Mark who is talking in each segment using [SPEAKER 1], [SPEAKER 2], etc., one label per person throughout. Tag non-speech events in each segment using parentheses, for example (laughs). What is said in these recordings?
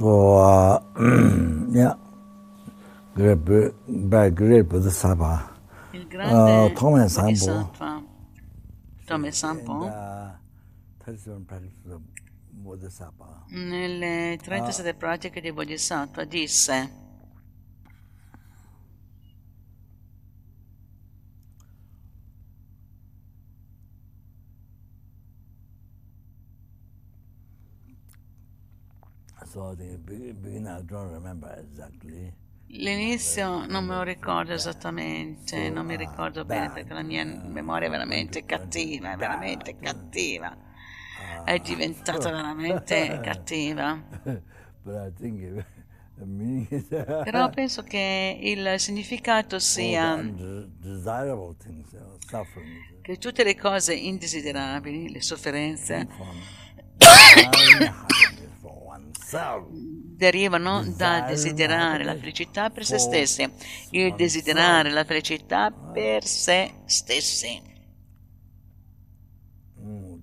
[SPEAKER 1] So, (clears throat) uh, yeah, great, very great Bodhisattva.
[SPEAKER 2] Il grande
[SPEAKER 1] Uh.
[SPEAKER 2] Bodhisattva Tome Sampo
[SPEAKER 1] 37 practices of Bodhisattva.
[SPEAKER 2] nelle 37 pratiche di Bodhisattva disse
[SPEAKER 1] So the be- beginning, I don't remember exactly.
[SPEAKER 2] L'inizio non me lo ricordo esattamente, non mi ricordo bene perché la mia memoria è veramente cattiva, è veramente cattiva. È diventata veramente (laughs) cattiva. (laughs) (laughs) Però penso che il significato sia
[SPEAKER 1] suffering.
[SPEAKER 2] che tutte le cose indesiderabili, le sofferenze, (coughs) derivano dal desiderare la felicità per se stessi, il desiderare la felicità per se stessi.
[SPEAKER 1] Mm,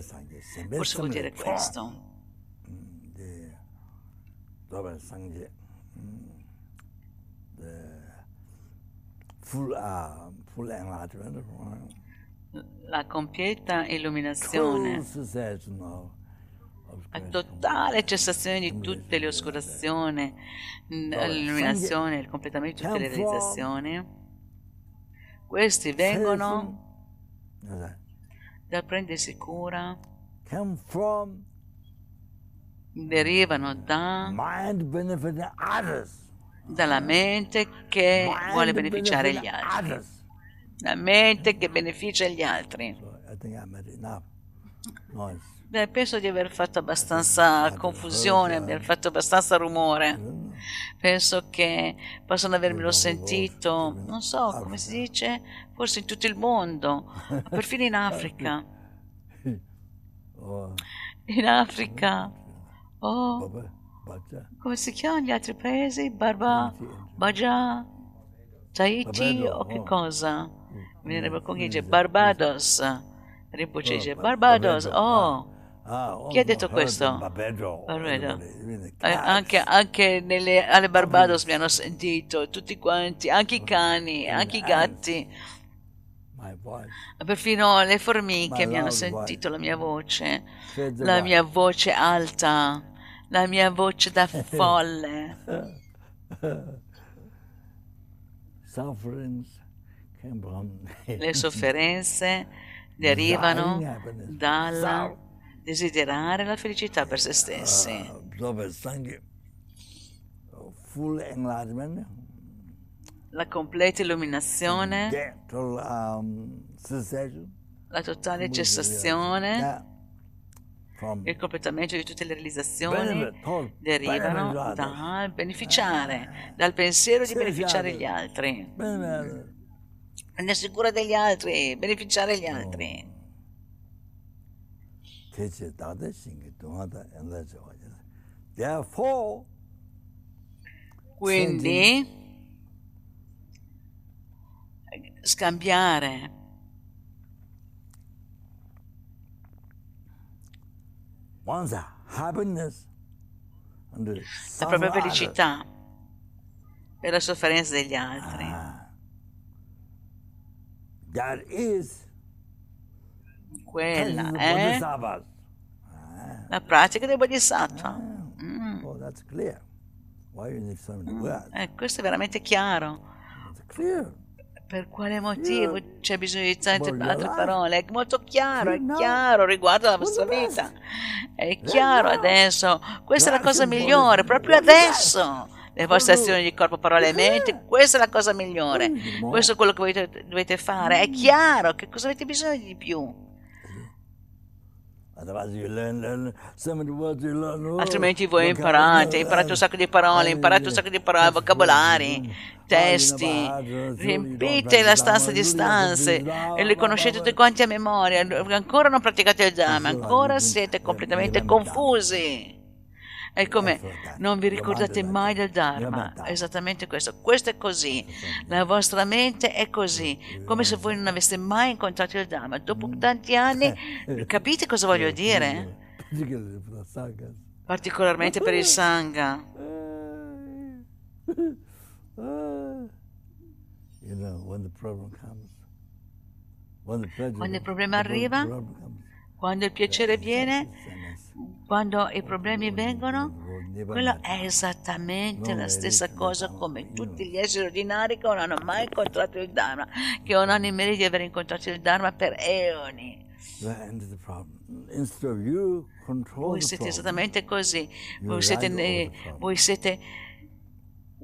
[SPEAKER 1] sangye, sembe
[SPEAKER 2] Cosa vuol dire questo?
[SPEAKER 1] mm, full, uh, full enlightenment,
[SPEAKER 2] La completa illuminazione, la totale cessazione di tutte le oscurazioni, l'illuminazione, il completamento di tutte le realizzazioni. Questi vengono dal prendersi cura, derivano da, dalla mente che vuole beneficiare gli altri. La mente che beneficia gli altri. Beh, penso di aver fatto abbastanza confusione, aver fatto abbastanza rumore. Penso che possono avermelo sentito, non so come si dice, forse in tutto il mondo, perfino in Africa. In Africa. Oh, come si chiamano gli altri paesi? Barba, Baja, Tahiti o che cosa? Mi verrebbe con chi dice Barbados. Rinpoche dice Barbados, oh.
[SPEAKER 1] Ah,
[SPEAKER 2] Chi ha detto questo?
[SPEAKER 1] Barbados.
[SPEAKER 2] Barbados. Eh. Anche, anche nelle, alle Barbados mi hanno sentito, tutti quanti, anche i cani, anche i gatti, perfino le formiche mi hanno sentito la mia voce, la mia voce alta, la mia voce da (laughs) folle.
[SPEAKER 1] Sufferings (laughs)
[SPEAKER 2] Le sofferenze derivano dal desiderare la felicità per se stessi.
[SPEAKER 1] enlightenment,
[SPEAKER 2] La completa illuminazione,
[SPEAKER 1] total um,
[SPEAKER 2] la totale cessazione, il completamento di tutte le realizzazioni derivano dal beneficiare, dal pensiero di beneficiare gli altri prendersi cura degli altri, beneficiare gli altri. Quindi scambiare. La propria felicità per la sofferenza degli altri
[SPEAKER 1] that is
[SPEAKER 2] Quella è
[SPEAKER 1] bodhisattvas.
[SPEAKER 2] la pratica del Bodhisattva. Mm.
[SPEAKER 1] Oh, so words?
[SPEAKER 2] Eh, questo è veramente chiaro. Per quale motivo c'è bisogno di tante altre parole? È molto chiaro, è chiaro riguardo alla vostra vita. È chiaro adesso. Questa è la cosa migliore, proprio adesso. Le vostre azioni di corpo, parole e mente, questa è la cosa migliore.
[SPEAKER 1] Voglio-
[SPEAKER 2] Questo è quello che dovete, dovete fare. È chiaro che cosa avete bisogno di più. Altrimenti voi imparate, imparate un sacco di parole, imparate un sacco di parole, vocabolari, testi, riempite la stanza di stanze e le conoscete tutti quanti a memoria, ancora non praticate il Dhamma, ancora siete completamente confusi. È come non vi ricordate mai del Dharma. Esattamente questo. Questo è così. La vostra mente è così. Come se voi non aveste mai incontrato il Dharma. Dopo tanti anni, (laughs) capite cosa voglio dire? Particolarmente per il Sangha. Quando il problema arriva, quando il piacere viene, quando i problemi vengono, quello è esattamente la stessa cosa come tutti gli esseri ordinari che non hanno mai incontrato il Dharma, che non hanno il merito di aver incontrato il Dharma per eoni. Voi siete esattamente così, voi siete, voi siete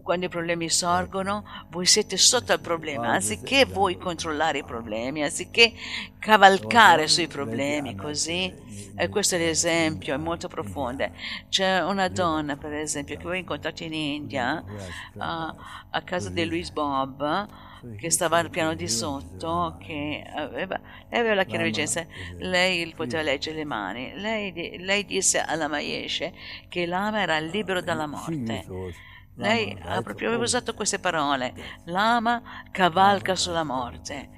[SPEAKER 2] quando i problemi sorgono, voi siete sotto il problema, anziché voi controllare i problemi, anziché cavalcare sui problemi, così. E questo è l'esempio, è molto profondo. C'è una donna, per esempio, che ho incontrato in India, a, a casa di Louis Bob, che stava al piano di sotto, che aveva, aveva la chiaroveggenza, lei poteva leggere le mani, lei, lei disse alla Maesce che l'ama era libero dalla morte. Lei ha proprio usato queste parole. L'ama cavalca sulla morte.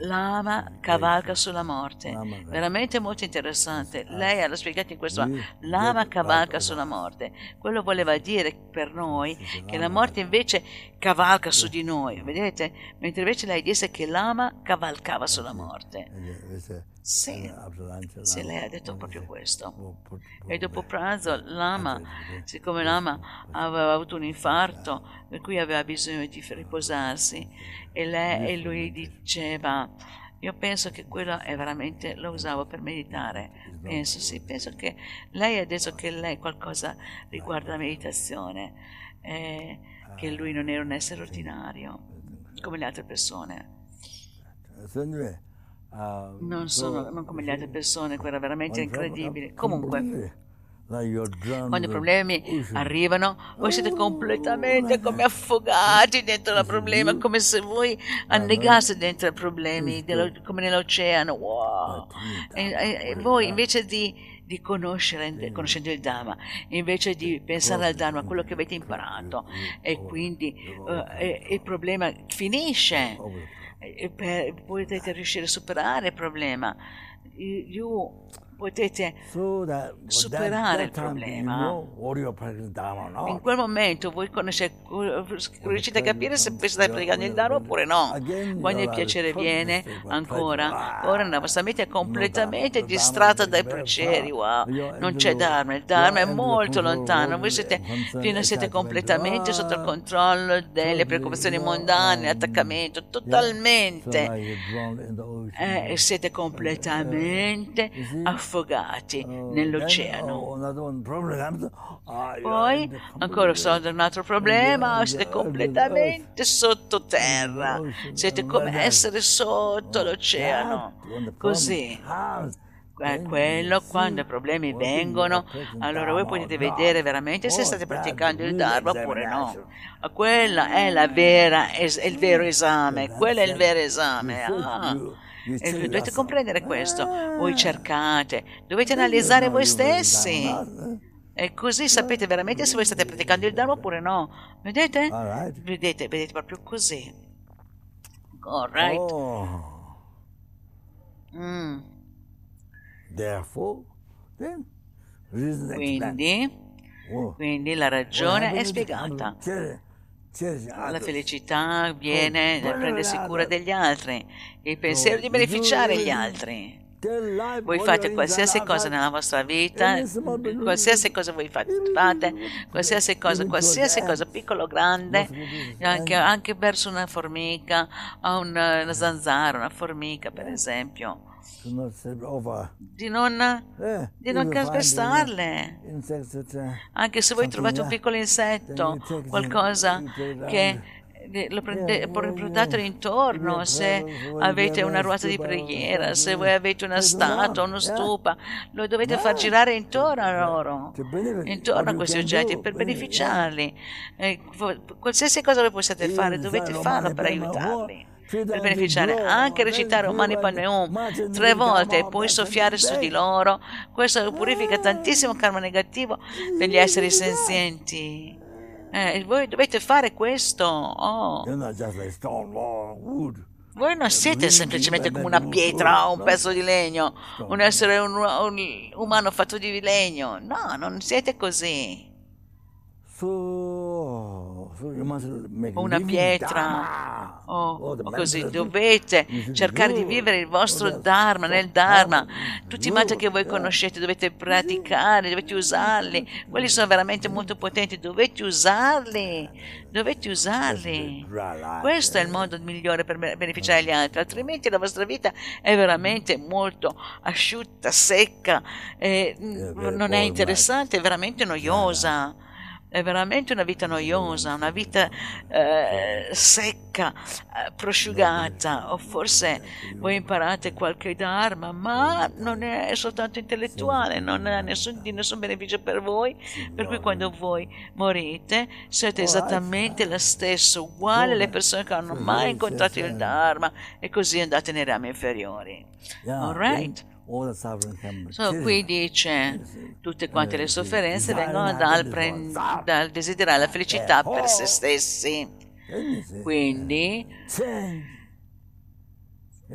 [SPEAKER 2] L'ama cavalca sulla morte. Veramente molto interessante. Lei l'ha spiegato in questo modo. L'ama cavalca sulla morte. Quello voleva dire per noi che la morte invece cavalca su di noi, vedete? Mentre invece lei disse che l'ama cavalcava sulla morte. Sì, sì, lei ha detto proprio questo. E dopo pranzo l'ama, siccome l'ama aveva avuto un infarto, per cui aveva bisogno di riposarsi, e, lei, e lui diceva, io penso che quello è veramente, lo usavo per meditare, penso sì, penso che lei ha detto che lei qualcosa riguarda la meditazione, eh, che lui non era un essere ordinario, come le altre persone. Non sono non come le altre persone, quello è veramente incredibile. Comunque, quando i problemi arrivano, voi siete completamente come affogati dentro il problema, come se voi annegaste dentro i problemi, come nell'oceano. Wow. E, e, voi invece di, di conoscere, conoscendo il Dhamma, invece di pensare al Dhamma, a quello che avete imparato, e quindi uh, il problema finisce per, potete riuscire a superare il problema. You potete superare il problema. In quel momento voi conoscete, riuscite a capire se state praticando il Dharma oppure no. Quando il piacere viene, ancora, ora la vostra mente è completamente distratta dai piaceri. Wow, non c'è Dharma, il Dharma è molto lontano. Voi siete, fino siete completamente sotto il controllo delle preoccupazioni mondane, l'attaccamento, totalmente. Eh, siete completamente affrontati affogati oh, nell'oceano. Oh, Poi ancora sorge un altro problema, siete completamente sottoterra, siete come essere sotto l'oceano, così. Eh, quello quando i problemi vengono, allora voi potete vedere veramente se state praticando il Dharma oppure no. Quella è la vera, è il vero esame, quello è il vero esame. Ah. E dovete comprendere questo. Voi cercate, dovete analizzare voi stessi. E così sapete veramente se voi state praticando il Dharma oppure no. Vedete? Vedete, vedete proprio così. Alright. Oh. Mm. Quindi, oh. quindi la ragione è spiegata. La felicità viene dal prendersi cura degli altri, il pensiero di beneficiare gli altri. Voi fate qualsiasi cosa nella vostra vita, qualsiasi cosa voi fate, qualsiasi cosa, qualsiasi cosa, piccolo o grande, anche, anche verso una formica, una, una zanzara, una formica per esempio di non, eh, di non calpestarle. Anche se voi trovate un piccolo insetto, qualcosa che lo prendete, portatelo intorno, se avete una ruota di preghiera, se voi avete una statua, uno stupa, lo dovete far girare intorno a loro, intorno a questi oggetti per beneficiarli. Eh, qualsiasi cosa voi possiate fare, dovete farlo per aiutarli. Per beneficiare, anche recitare un Mani Padme Hum tre volte e poi soffiare su di loro. Questo purifica tantissimo karma negativo degli esseri senzienti. Eh, voi dovete fare questo. Oh. Voi non siete semplicemente come una pietra o un pezzo di legno, un essere un, un umano fatto di legno. No, non siete così. Una pietra. o, o così dovete cercare di vivere il vostro Dharma nel Dharma. Tutti i mantra che voi conoscete dovete praticare, dovete usarli. Quelli sono veramente molto potenti, dovete usarli. Dovete usarli. Questo è il modo migliore per beneficiare gli altri, altrimenti la vostra vita è veramente molto asciutta, secca, non è interessante, è veramente noiosa è veramente una vita noiosa, una vita eh, secca, eh, prosciugata, o forse voi imparate qualche dharma, ma non è soltanto intellettuale, non ha nessun, di nessun beneficio per voi, per cui quando voi morite siete esattamente lo stesso, uguale alle persone che non hanno mai incontrato il dharma e così andate nei rami inferiori. All right? So, qui dice tutte quante le sofferenze vengono dal, pre- dal desiderare la felicità per se stessi. Quindi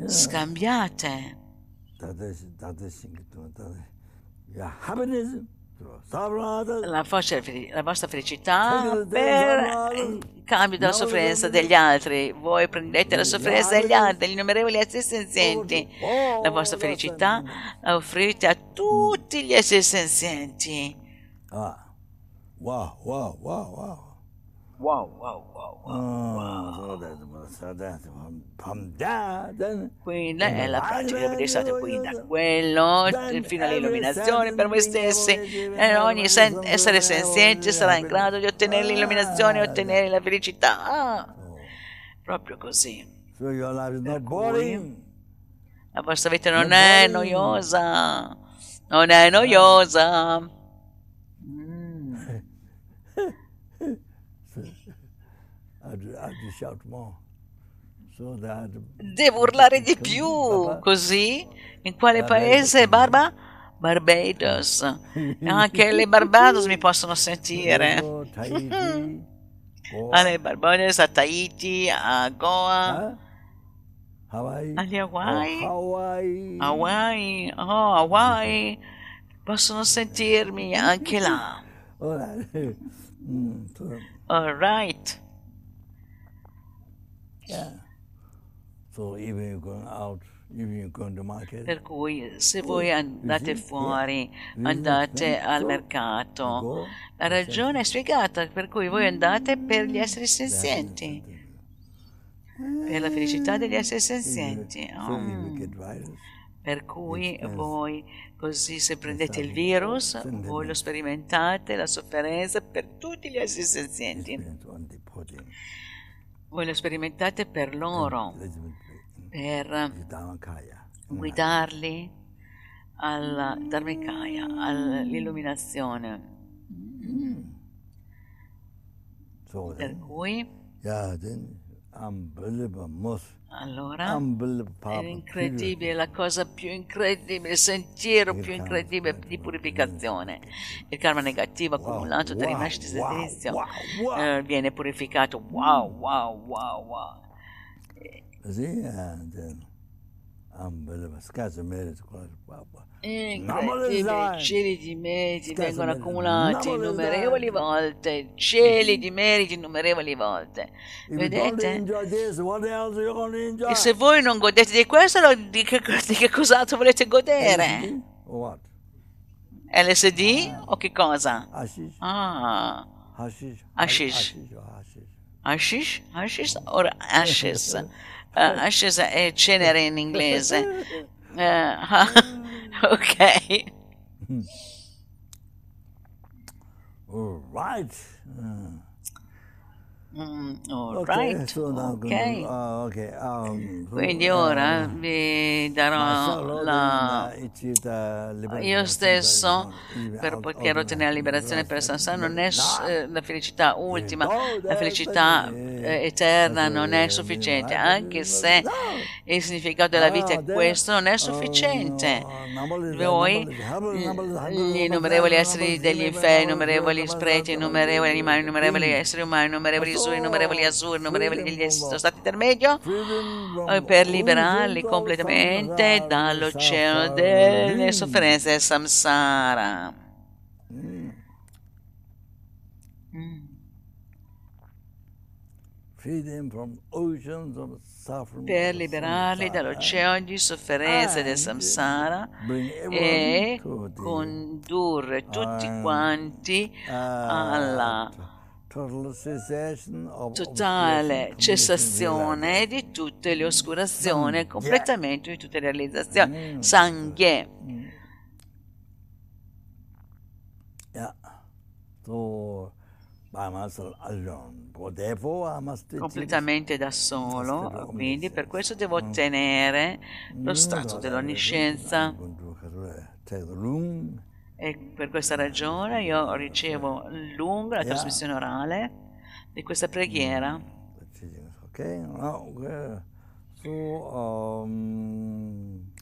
[SPEAKER 2] scambiate la vostra, la vostra felicità per il cambio della sofferenza degli altri. Voi prendete la sofferenza degli altri, degli innumerevoli esseri senzienti. La vostra felicità la offrite a tutti gli esseri senzienti.
[SPEAKER 1] Ah, wow, wow, wow, wow.
[SPEAKER 2] Wow, wow, wow, wow. wow. Quindi è la pratica che stato qui da quello fino all'illuminazione per voi stessi. E ogni sen- essere senziente sarà in grado di ottenere l'illuminazione e ottenere la felicità. Proprio così. La vostra vita non è noiosa. Non è noiosa. Mm. Devo urlare di più, così? In quale paese, Barba? Barbados. Anche le Barbados mi possono sentire. (laughs) Alle Barbados, a Tahiti, a Goa. Agli Hawaii. Hawaii. Oh, Hawaii. Possono sentirmi anche là. All right. (laughs)
[SPEAKER 1] Yeah. So out.
[SPEAKER 2] Per cui se voi andate fuori, andate al mercato, la ragione è spiegata, per cui voi andate per gli esseri senzienti, per la felicità degli esseri senzienti. Oh. Per cui voi così se prendete il virus, voi lo sperimentate, la sofferenza per tutti gli esseri senzienti. Voi lo sperimentate per loro, per guidarli alla Dharmakaya, all'illuminazione. Per cui allora? È incredibile, la cosa più incredibile, il sentiero più incredibile di purificazione. Il karma negativo accumulato dai rinascite dell'inizio eh, viene purificato. Wow, wow, wow, wow. Incredibile, cieli di meriti vengono accumulati innumerevoli volte, cieli di meriti innumerevoli volte. Vedete? E se voi non godete di questo, di che, di che cos'altro volete godere? LSD o che cosa? Ah, hashish. Hashish? Hashish o ashes? Uh, ashes è cenere in inglese. Uh, (laughs) (laughs) ok.
[SPEAKER 1] All right. Uh,
[SPEAKER 2] Mm, all right, okay.
[SPEAKER 1] uh, okay, um, so,
[SPEAKER 2] Quindi ora
[SPEAKER 1] um,
[SPEAKER 2] vi darò la... Io stesso, per poter ottenere la liberazione per Sansara, non è eh, la felicità ultima, la felicità eh, eterna non è sufficiente, anche se il significato della vita è questo, non è sufficiente. Voi, gli innumerevoli esseri degli inferi, innumerevoli spreti, innumerevoli animali, innumerevoli esseri umani, innumerevoli azzurri, innumerevoli azzurri, innumerevoli degli stato intermedio, eh, per liberarli completamente dall'oceano delle sofferenze del samsara. Mm. Per liberarli dall'oceano di sofferenze del samsara e condurre tutti quanti alla totale cessazione di tutte le oscurazioni e completamento di tutte le realizzazioni. Sangye.
[SPEAKER 1] Therefore, I must
[SPEAKER 2] completamente da solo, quindi per questo devo ottenere lo stato dell'onniscienza. E per questa ragione io ricevo lunga la trasmissione orale di questa preghiera.
[SPEAKER 1] Ok, now, uh, so, um,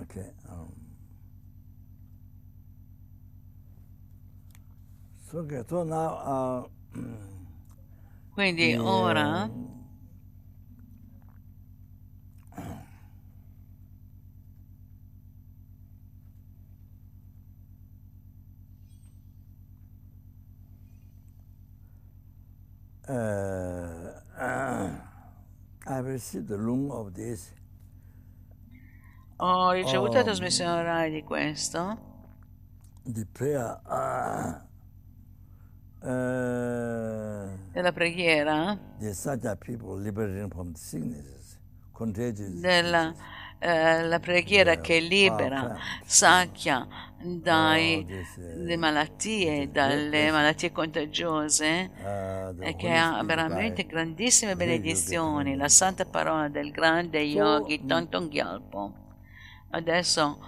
[SPEAKER 1] okay, um, so, okay, so now, uh,
[SPEAKER 2] Quindi
[SPEAKER 1] yeah,
[SPEAKER 2] ora
[SPEAKER 1] uh, I received the loan of this.
[SPEAKER 2] ho ricevuto la
[SPEAKER 1] Oh.
[SPEAKER 2] trasmissione orale di questo.
[SPEAKER 1] The prayer, uh, uh,
[SPEAKER 2] della preghiera,
[SPEAKER 1] the Satya people liberating from sicknesses, contagious.
[SPEAKER 2] della eh, la preghiera che libera Sakya dalle malattie, dalle malattie contagiose e che
[SPEAKER 1] Holy
[SPEAKER 2] ha veramente grandissime benedizioni, la santa parola del grande yogi Tonton Gyalpo. Adesso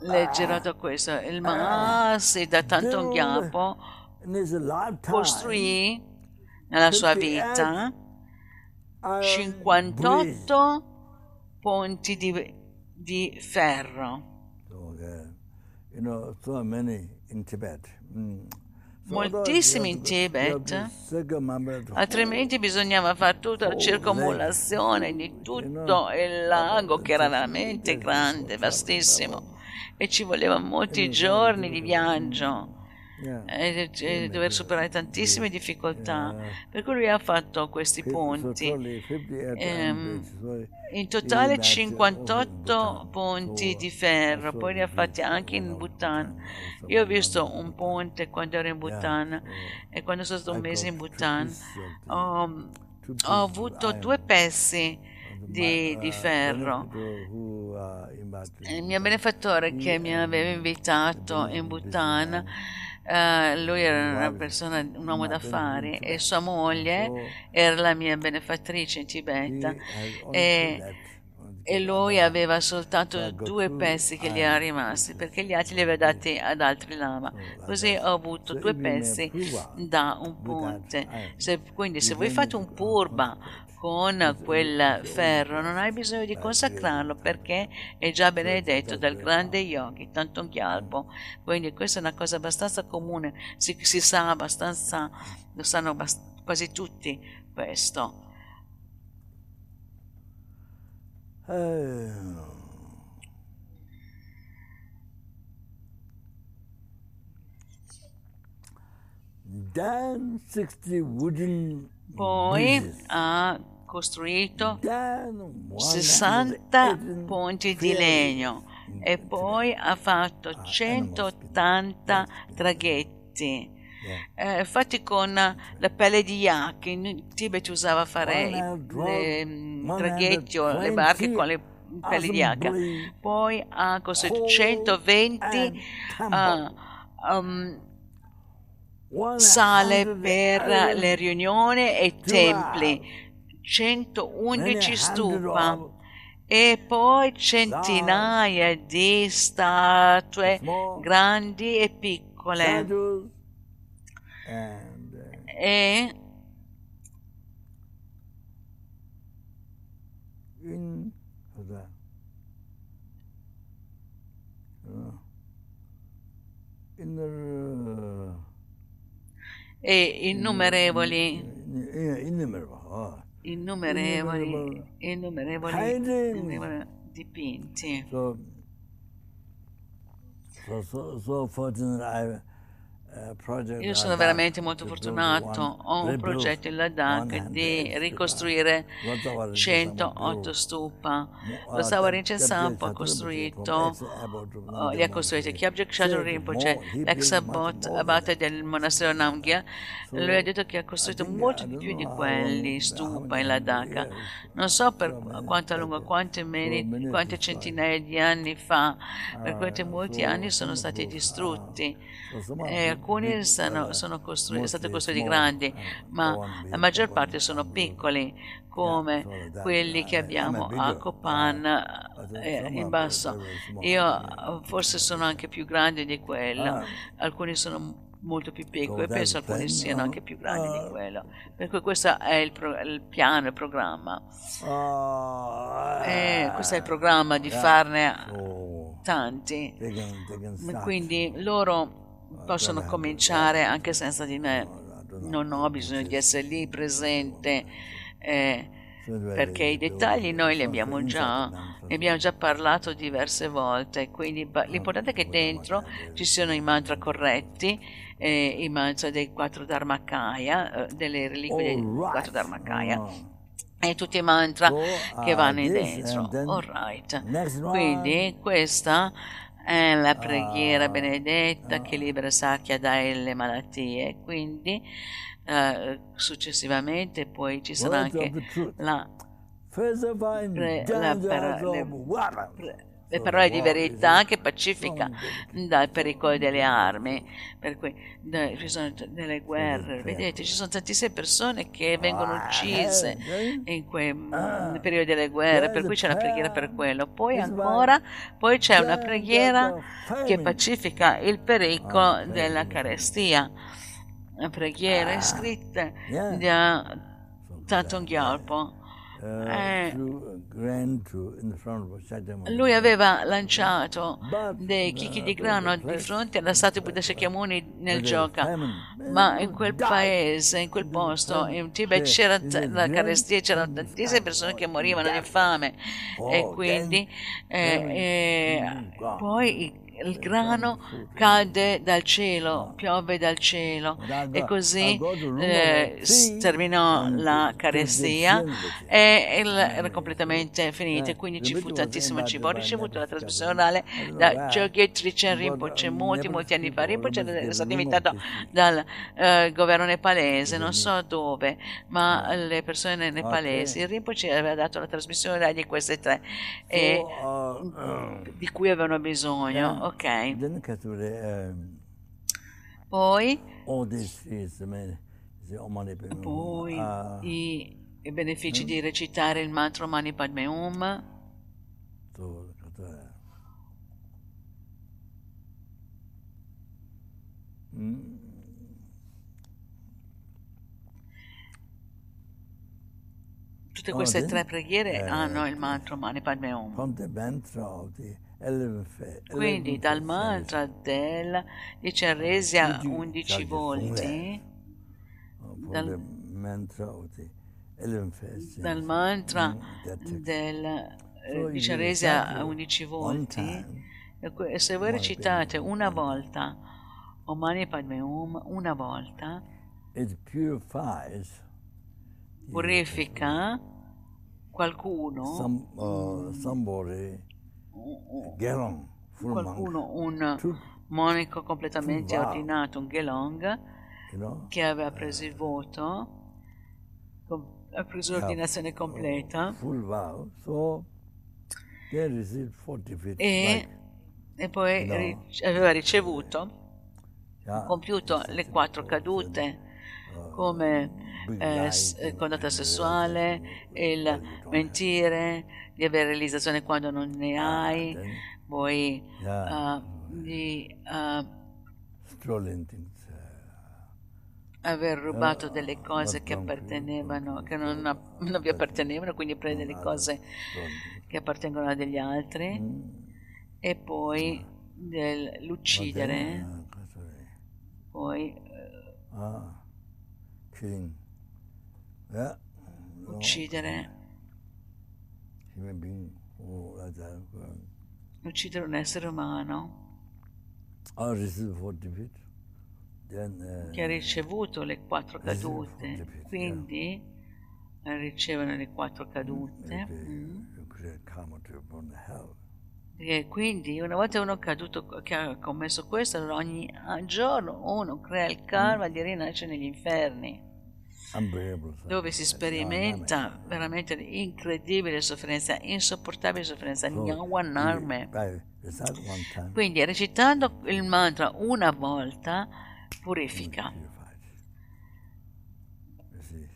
[SPEAKER 2] leggerò da questo. Il Mahasiddha Tonton Gyalpo costruì nella sua vita 58 ponti di, di ferro.
[SPEAKER 1] So, you know, so many in Tibet. Mm. So
[SPEAKER 2] Moltissimi in Tibet.
[SPEAKER 1] the
[SPEAKER 2] Altrimenti bisognava fare tutta la circumambulazione di tutto il lago che era veramente grande, vastissimo e ci voleva molti giorni di viaggio. E, e dover superare tantissime difficoltà. Per cui lui ha fatto questi
[SPEAKER 1] 58
[SPEAKER 2] Ehm, In totale
[SPEAKER 1] Imagine
[SPEAKER 2] 58
[SPEAKER 1] also
[SPEAKER 2] ponti di ferro, poi li ha fatti anche in Bhutan. Io ho visto un ponte quando ero in Bhutan e quando sono stato un mese in Bhutan ho, ho avuto due pezzi di, di ferro. Il mio benefattore che mi aveva invitato in Bhutan, eh, lui era una persona, un uomo d'affari e sua moglie era la mia benefattrice in Tibet. E, e lui aveva soltanto due pezzi che gli erano rimasti perché gli altri li aveva dati ad altri lama. Così ho avuto due pezzi da un ponte. Se- quindi se voi fate un purba con quel ferro non hai bisogno di consacrarlo perché è già benedetto dal grande yogi, tanto Gyalpo. Quindi questa è una cosa abbastanza comune, si, si sa abbastanza, lo sanno abbast- quasi tutti questo.
[SPEAKER 1] Oh. Then 60 wooden
[SPEAKER 2] Poi ha costruito
[SPEAKER 1] Then
[SPEAKER 2] 60
[SPEAKER 1] 118
[SPEAKER 2] ponti di legno e poi ha fatto 180 traghetti eh, fatti con la pelle di yak. In Tibet usava fare i- le, mm, traghetti o le barche con le pelle di yak. Poi ha costruito 120 ah, um, sale per le riunioni e templi, 111 stupa. e poi centinaia di statue grandi e piccole. E
[SPEAKER 1] in in
[SPEAKER 2] e innumerevoli.
[SPEAKER 1] Innumerevoli
[SPEAKER 2] innumerevoli innumerevoli. innumerevoli dipinti.
[SPEAKER 1] So so so, so fortunate I
[SPEAKER 2] Io sono veramente molto fortunato, ho un progetto in Ladakh di ricostruire 108 stupa. Lo Savarinchen Sampo ha costruito, oh, li ha costruiti Kyabjak Shadru Rinpoche, l'ex abate del monastero Namgya, lui ha detto che ha costruito molto di più di quelli stupa in Ladakh. Non so per quanto a lungo, quante, meni, quante centinaia di anni fa, per quanti molti anni sono stati distrutti. E alcuni sono, sono costru- stati costruiti grandi, ma la maggior parte sono piccoli, come quelli che abbiamo a Copan eh, in basso. Io forse sono anche più grandi di quello, alcuni sono molto più piccoli, penso alcuni siano anche più grandi di quello. Per cui questo è il, pro- il piano, il programma. E questo è il programma di farne tanti. Quindi loro possono cominciare anche senza di me. Non ho bisogno di essere lì presente. Eh, perché i dettagli noi li abbiamo già, ne abbiamo già parlato diverse volte, quindi l'importante è che dentro ci siano i mantra corretti, eh, i mantra dei quattro Dharmakaya, eh, delle reliquie dei quattro Dharmakaya e tutti i mantra che vanno dentro. Alright. Quindi questa è la preghiera benedetta che libera Sakya dalle malattie. Quindi Uh, successivamente poi ci sarà anche la, pre, la per, le, pre, le, parole di verità che pacifica. Dal pericolo delle armi per cui da, ci sono delle guerre vedete ci sono tantissime persone che vengono uccise in quei mm, periodi delle guerre per cui c'è una preghiera per quello. Poi ancora poi c'è una preghiera che pacifica il pericolo della carestia. Preghiere ah, scritte da Tatung Gyalpo. Eh, lui aveva lanciato dei chicchi di grano di fronte alla statua di Buddha Shakyamuni nel Gioca, ma in quel paese, in quel posto, in Tibet c'era la carestia, c'erano tantissime persone che morivano di fame. E quindi eh, eh, poi il grano cade dal cielo, piove dal cielo. E così eh, terminò la carestia e il, era completamente finita, quindi ci fu tantissimo cibo. Ho ricevuto la trasmissione orale da Trichen Rinpoche molti molti anni fa. Rinpoche è stato invitato dal eh, governo nepalese, non so dove, ma le persone nepalesi. Rinpoche aveva dato la trasmissione orale di queste tre e, di cui avevano bisogno ok.
[SPEAKER 1] Ehm,
[SPEAKER 2] poi,
[SPEAKER 1] poi
[SPEAKER 2] uh, i, i, benefici di recitare il mantra Mani Padme Hum.
[SPEAKER 1] Mm.
[SPEAKER 2] Tutte queste tre preghiere
[SPEAKER 1] eh,
[SPEAKER 2] hanno il mantra Mani Padme Hum. Quindi dal mantra del di Cerresia 11 volti, dal, dal mantra del eh, di Ceresia 11 volti, se voi recitate una volta Om Padme Hum una volta, purifica qualcuno,
[SPEAKER 1] some, somebody
[SPEAKER 2] qualcuno, un monaco completamente ordinato, un gelong, che aveva preso il voto, ha preso l'ordinazione completa. e, e poi aveva ricevuto compiuto le quattro cadute come eh, condotta sessuale, il mentire, di avere realizzazione quando non ne hai, poi uh, di uh, aver rubato delle cose che appartenevano, che non, non vi appartenevano, quindi prendere le cose che appartengono a degli altri e poi l'uccidere, poi uccidere. Uccidere un essere umano. Che ha ricevuto le quattro cadute, quindi ricevono le quattro cadute. Mm. E quindi una volta uno caduto, che ha commesso questo, allora ogni giorno uno crea il karma di rinascere negli inferni dove si sperimenta veramente incredibile sofferenza, insopportabile sofferenza. Quindi recitando il mantra una volta purifica.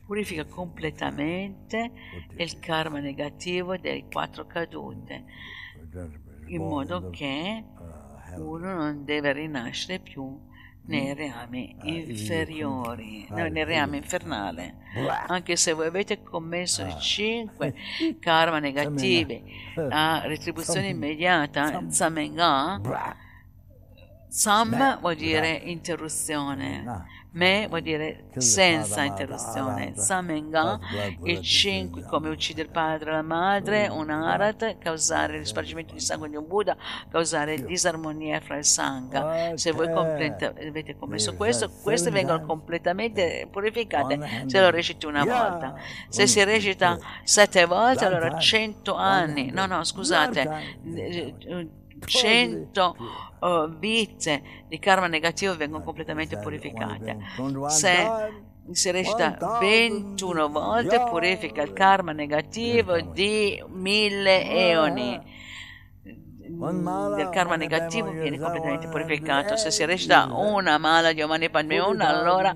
[SPEAKER 2] Purifica completamente il karma negativo delle quattro cadute, in modo che uno non deve rinascere più nei reami inferiori, no, nei reami infernali. Anche se voi avete commesso i cinque (laughs) karma negativi a retribuzione immediata, Zamenga, Sam vuol dire interruzione, Me vuol dire senza interruzione. Samenga, il 5 come uccidere il padre e la madre, un arat, causare il spargimento di sangue di un Buddha, causare disarmonia fra il Sangha. Se voi avete commesso questo, queste vengono completamente purificate. Se lo reciti una volta. Se si recita sette volte, allora cento anni. No, no, scusate. 100 uh, vite di karma negativo vengono completamente purificate. Se si recita 21 volte, purifica il karma negativo di mille eoni del karma negativo viene completamente purificato. Se si recita una mala di Omani Padme allora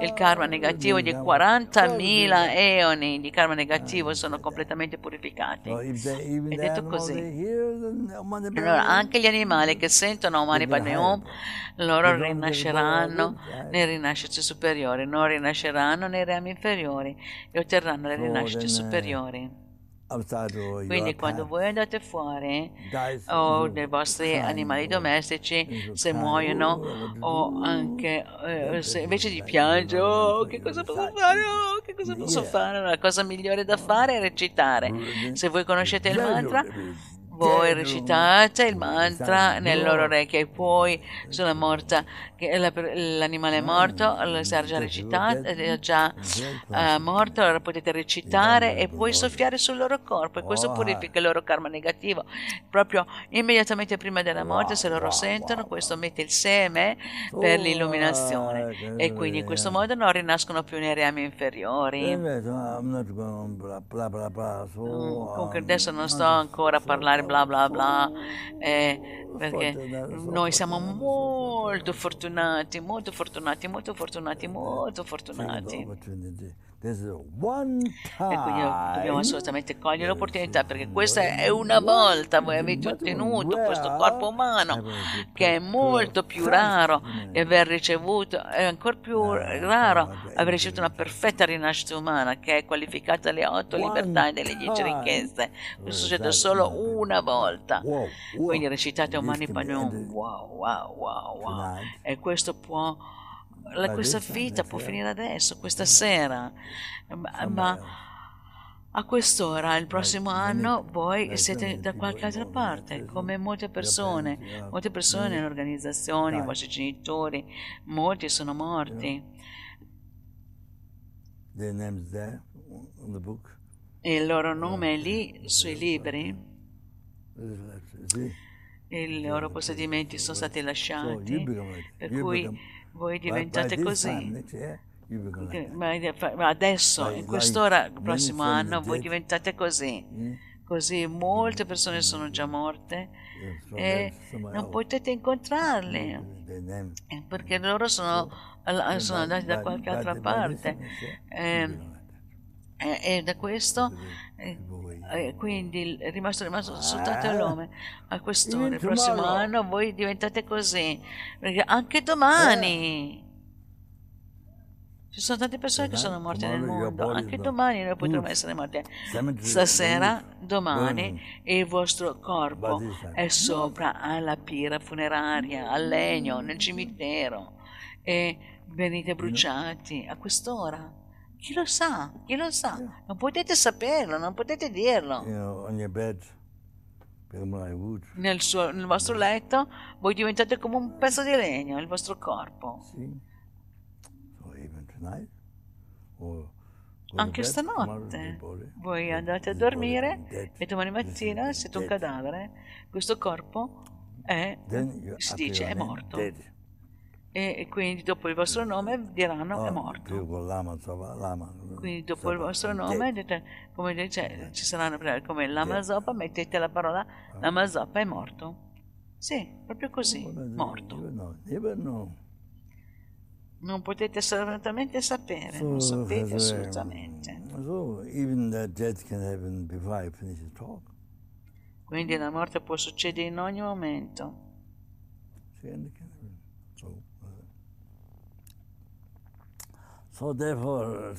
[SPEAKER 2] il karma negativo di 40.000 eoni di karma negativo sono completamente purificati. È detto così. Allora, anche gli animali che sentono Omani Padme Om, loro rinasceranno nei rinascite superiori, non rinasceranno nei rami inferiori e otterranno le rinascite superiori. Quindi quando voi andate fuori o dei vostri animali domestici, se muoiono o anche eh, se invece di piangere, oh, che cosa posso fare? Oh, che cosa posso fare? La cosa migliore da fare è recitare. Se voi conoscete il mantra, voi recitate il mantra nelle loro orecchie e poi sulla morta, l'animale è morto, si è già recitato, è già uh, morto, allora potete recitare e poi soffiare sul loro corpo e questo purifica il loro karma negativo. Proprio immediatamente prima della morte, se loro sentono, questo mette il seme per l'illuminazione e quindi in questo modo non rinascono più nei reami inferiori. Mm, comunque adesso non sto ancora a parlare bla bla bla, eh, perché noi siamo molto fortunati, molto fortunati, molto fortunati, molto fortunati. E quindi dobbiamo assolutamente cogliere l'opportunità perché questa è una volta voi avete ottenuto questo corpo umano che è molto più raro di aver ricevuto, è ancora più raro aver ricevuto una perfetta rinascita umana che è qualificata alle otto libertà e delle dieci ricchezze. Questo succede solo una volta. Quindi recitate Umani Panum, wow, wow, wow, wow. E questo può la, questa vita può finire adesso, questa sera, ma, a quest'ora, il prossimo anno, voi siete da qualche altra parte, come molte persone, molte persone nelle organizzazioni, i vostri genitori, molti sono morti. E il loro nome è lì sui libri. I loro possedimenti sono stati lasciati, per cui voi diventate così. Ma adesso, in quest'ora, il prossimo anno, voi diventate così. Così molte persone sono già morte e non potete incontrarli. Eh, perché loro sono, sono andati da qualche altra parte. E, e, e da questo eh, quindi è rimasto, rimasto soltanto il nome. A quest'ora. Il prossimo anno voi diventate così, perché anche domani ci sono tante persone che sono morte nel mondo, anche domani noi potremmo essere morti. Stasera, domani, il vostro corpo è sopra alla pira funeraria, al legno, nel cimitero. E venite bruciati a quest'ora. Chi lo sa? Chi lo sa? Non potete saperlo, non potete dirlo. Nel, suo, nel vostro letto voi diventate come un pezzo di legno, il vostro corpo. Anche stanotte voi andate a dormire e domani mattina siete un cadavere, questo corpo è, si dice, è morto. E quindi dopo il vostro nome diranno è oh, morto. Quindi dopo il vostro nome, dite, come dice, ci saranno come lama zoppa, mettete la parola lama zoppa è morto. Sì, proprio così, morto. Non potete assolutamente sapere, non sapete assolutamente. So, Quindi la morte può succedere in ogni momento.
[SPEAKER 1] So therefore,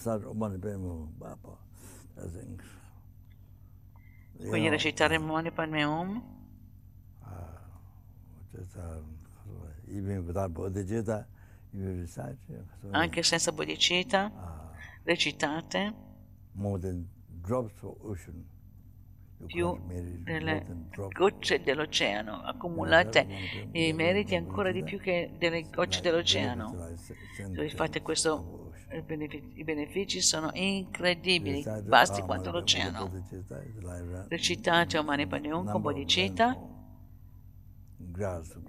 [SPEAKER 1] Baba,
[SPEAKER 2] Quindi recitare il Mani Padme Om?
[SPEAKER 1] Even without bodhicitta,
[SPEAKER 2] anche senza bodhicitta, ah. recitate? Più delle gocce dell'oceano, accumulate i meriti ancora di più che delle gocce dell'oceano. Se fate questo, i benefici sono incredibili, basti quanto l'oceano. Recitate Omani Padme con bodhicitta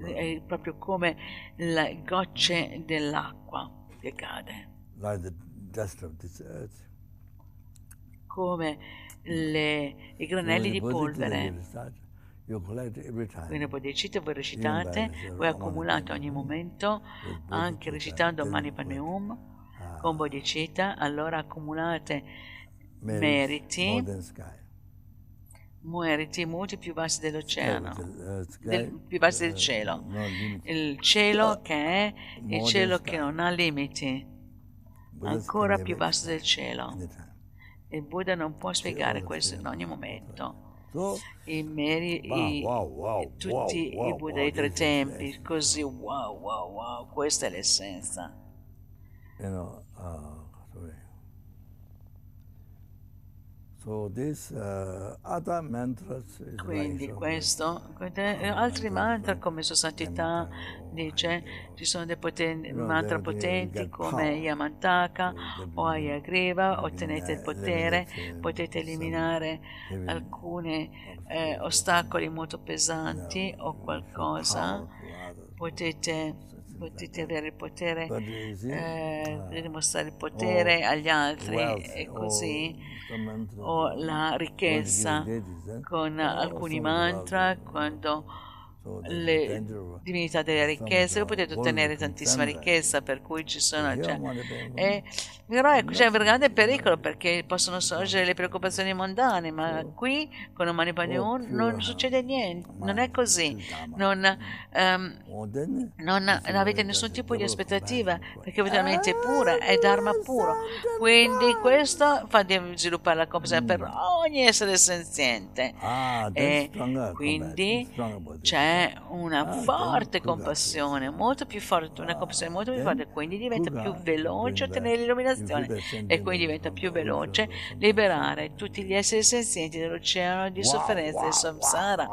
[SPEAKER 2] è proprio come le gocce dell'acqua che cade. Come le, i granelli di polvere. Quindi voi decite, voi recitate, voi accumulate ogni momento, anche recitando Mani Padme Hum, con bodhicitta, allora accumulate meriti meriti. Molti più bassi dell'oceano, del, più bassi del cielo. Il cielo che è il cielo che non ha limiti, ancora più basso del cielo. Il Buddha non può spiegare questo in ogni momento. I meri, i, tutti i Buddha dei tre tempi, così wow, wow, wow, questa è l'essenza. You know, uh,
[SPEAKER 1] So this, uh,
[SPEAKER 2] Quindi questo, altri mantra come Sua Santità dice, ci sono dei potenti, mantra potenti come Yamantaka o Ayagriva, ottenete il potere, potete eliminare alcuni eh, ostacoli molto pesanti o qualcosa, potete potete avere il potere, eh, dimostrare il potere agli altri e così, o la ricchezza con alcuni mantra, quando le divinità delle ricchezze, voi potete ottenere tantissima ricchezza, per cui ci sono già. E, però ecco, c'è un grande pericolo perché possono sorgere le preoccupazioni mondane, ma qui con Omani Panyun non succede niente, non è così, non, um, non, avete nessun tipo di aspettativa perché avete una mente pura, è Dharma puro. Quindi questo fa sviluppare la compassione per ogni essere senziente. E quindi c'è una ah, forte compassione, molto più forte, una compassione molto più forte, quindi diventa più veloce ottenere l'illuminazione e quindi diventa più veloce liberare tutti gli esseri senzienti dell'oceano di sofferenza e samsara.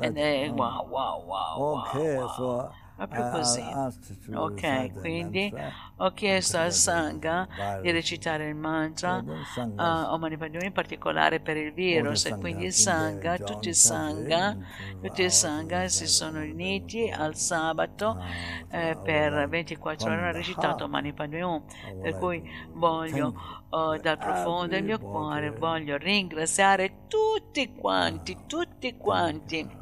[SPEAKER 2] Ed è wow, wow, wow. wow, wow. Proprio così. Ok, quindi ho chiesto al Sangha di recitare il mantra a Om Padme in particolare per il virus e quindi il Sangha, tutti i Sangha, tutti i Sangha si sono riuniti al sabato eh, per 24 ore hanno recitato Om Padme per cui voglio oh, dal profondo del mio cuore voglio ringraziare tutti quanti, tutti quanti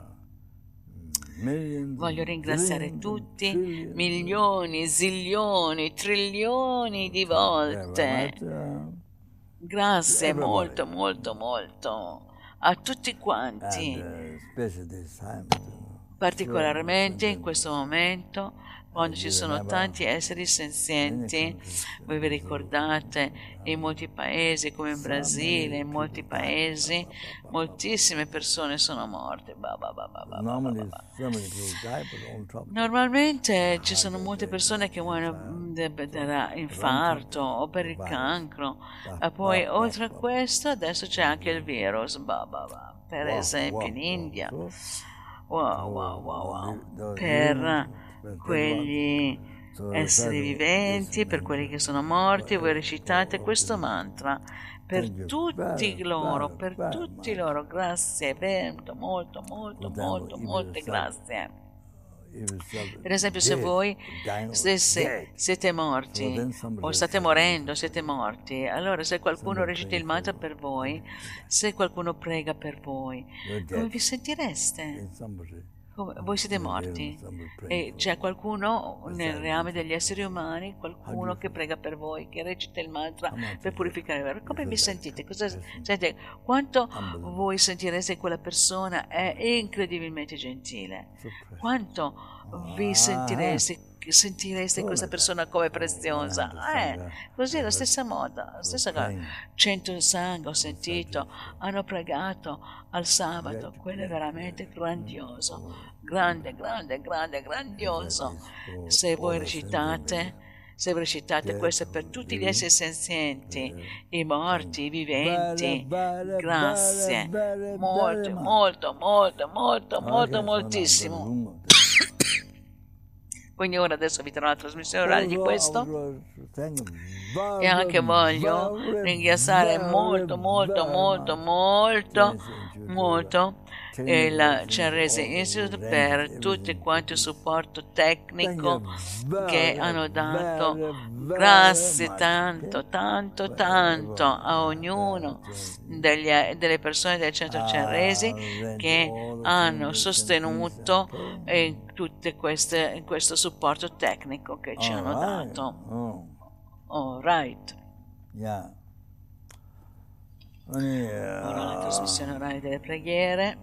[SPEAKER 2] Voglio ringraziare tutti, milioni, zilioni, trilioni di volte. Grazie molto, molto, molto a tutti quanti, particolarmente in questo momento quando ci sono tanti esseri senzienti, voi vi ricordate, in molti paesi come in Brasile, in molti paesi, moltissime persone sono morte. Normalmente ci sono molte persone che muoiono per infarto o per il cancro, e poi oltre a questo adesso c'è anche il virus, per esempio in India. Wow, wow, wow, wow. Per quegli esseri viventi, per quelli che sono morti, voi recitate questo mantra. Per tutti loro, per tutti loro. Grazie, molto, molto, molto, molto, molte grazie. Per esempio, se voi stesse, siete morti o state morendo, siete morti, allora se qualcuno recita il mantra per voi, se qualcuno prega per voi, come vi sentireste? Voi siete morti. e c'è qualcuno nel reame degli esseri umani, qualcuno che prega per voi, che recita il mantra per purificare il Come vi sentite? Cosa, sente, quanto voi sentireste quella persona è incredibilmente gentile? Quanto vi sentireste sentireste questa persona come preziosa. Eh, così è la stessa moda, la stessa cosa. Cento sangue ho sentito, hanno pregato al sabato, quello è veramente grandioso, grande, grande, grande, grandioso. Se voi recitate, se voi recitate questo per tutti gli esseri senzienti, i morti, i viventi, grazie, molto, molto, molto, molto, molto, moltissimo. Quindi ora adesso vi terrò la trasmissione orale di questo. e anche voglio ringraziare molto, molto, molto, molto, molto il Cerrese Institute per tutto quanto il supporto tecnico che hanno dato. Grazie tanto, tanto, tanto a ognuno degli, delle persone del centro Cerresi che hanno sostenuto in tutte queste questo supporto tecnico che ci All hanno right. dato. Oh. All right. Yeah. yeah. La trasmissione orale delle preghiere.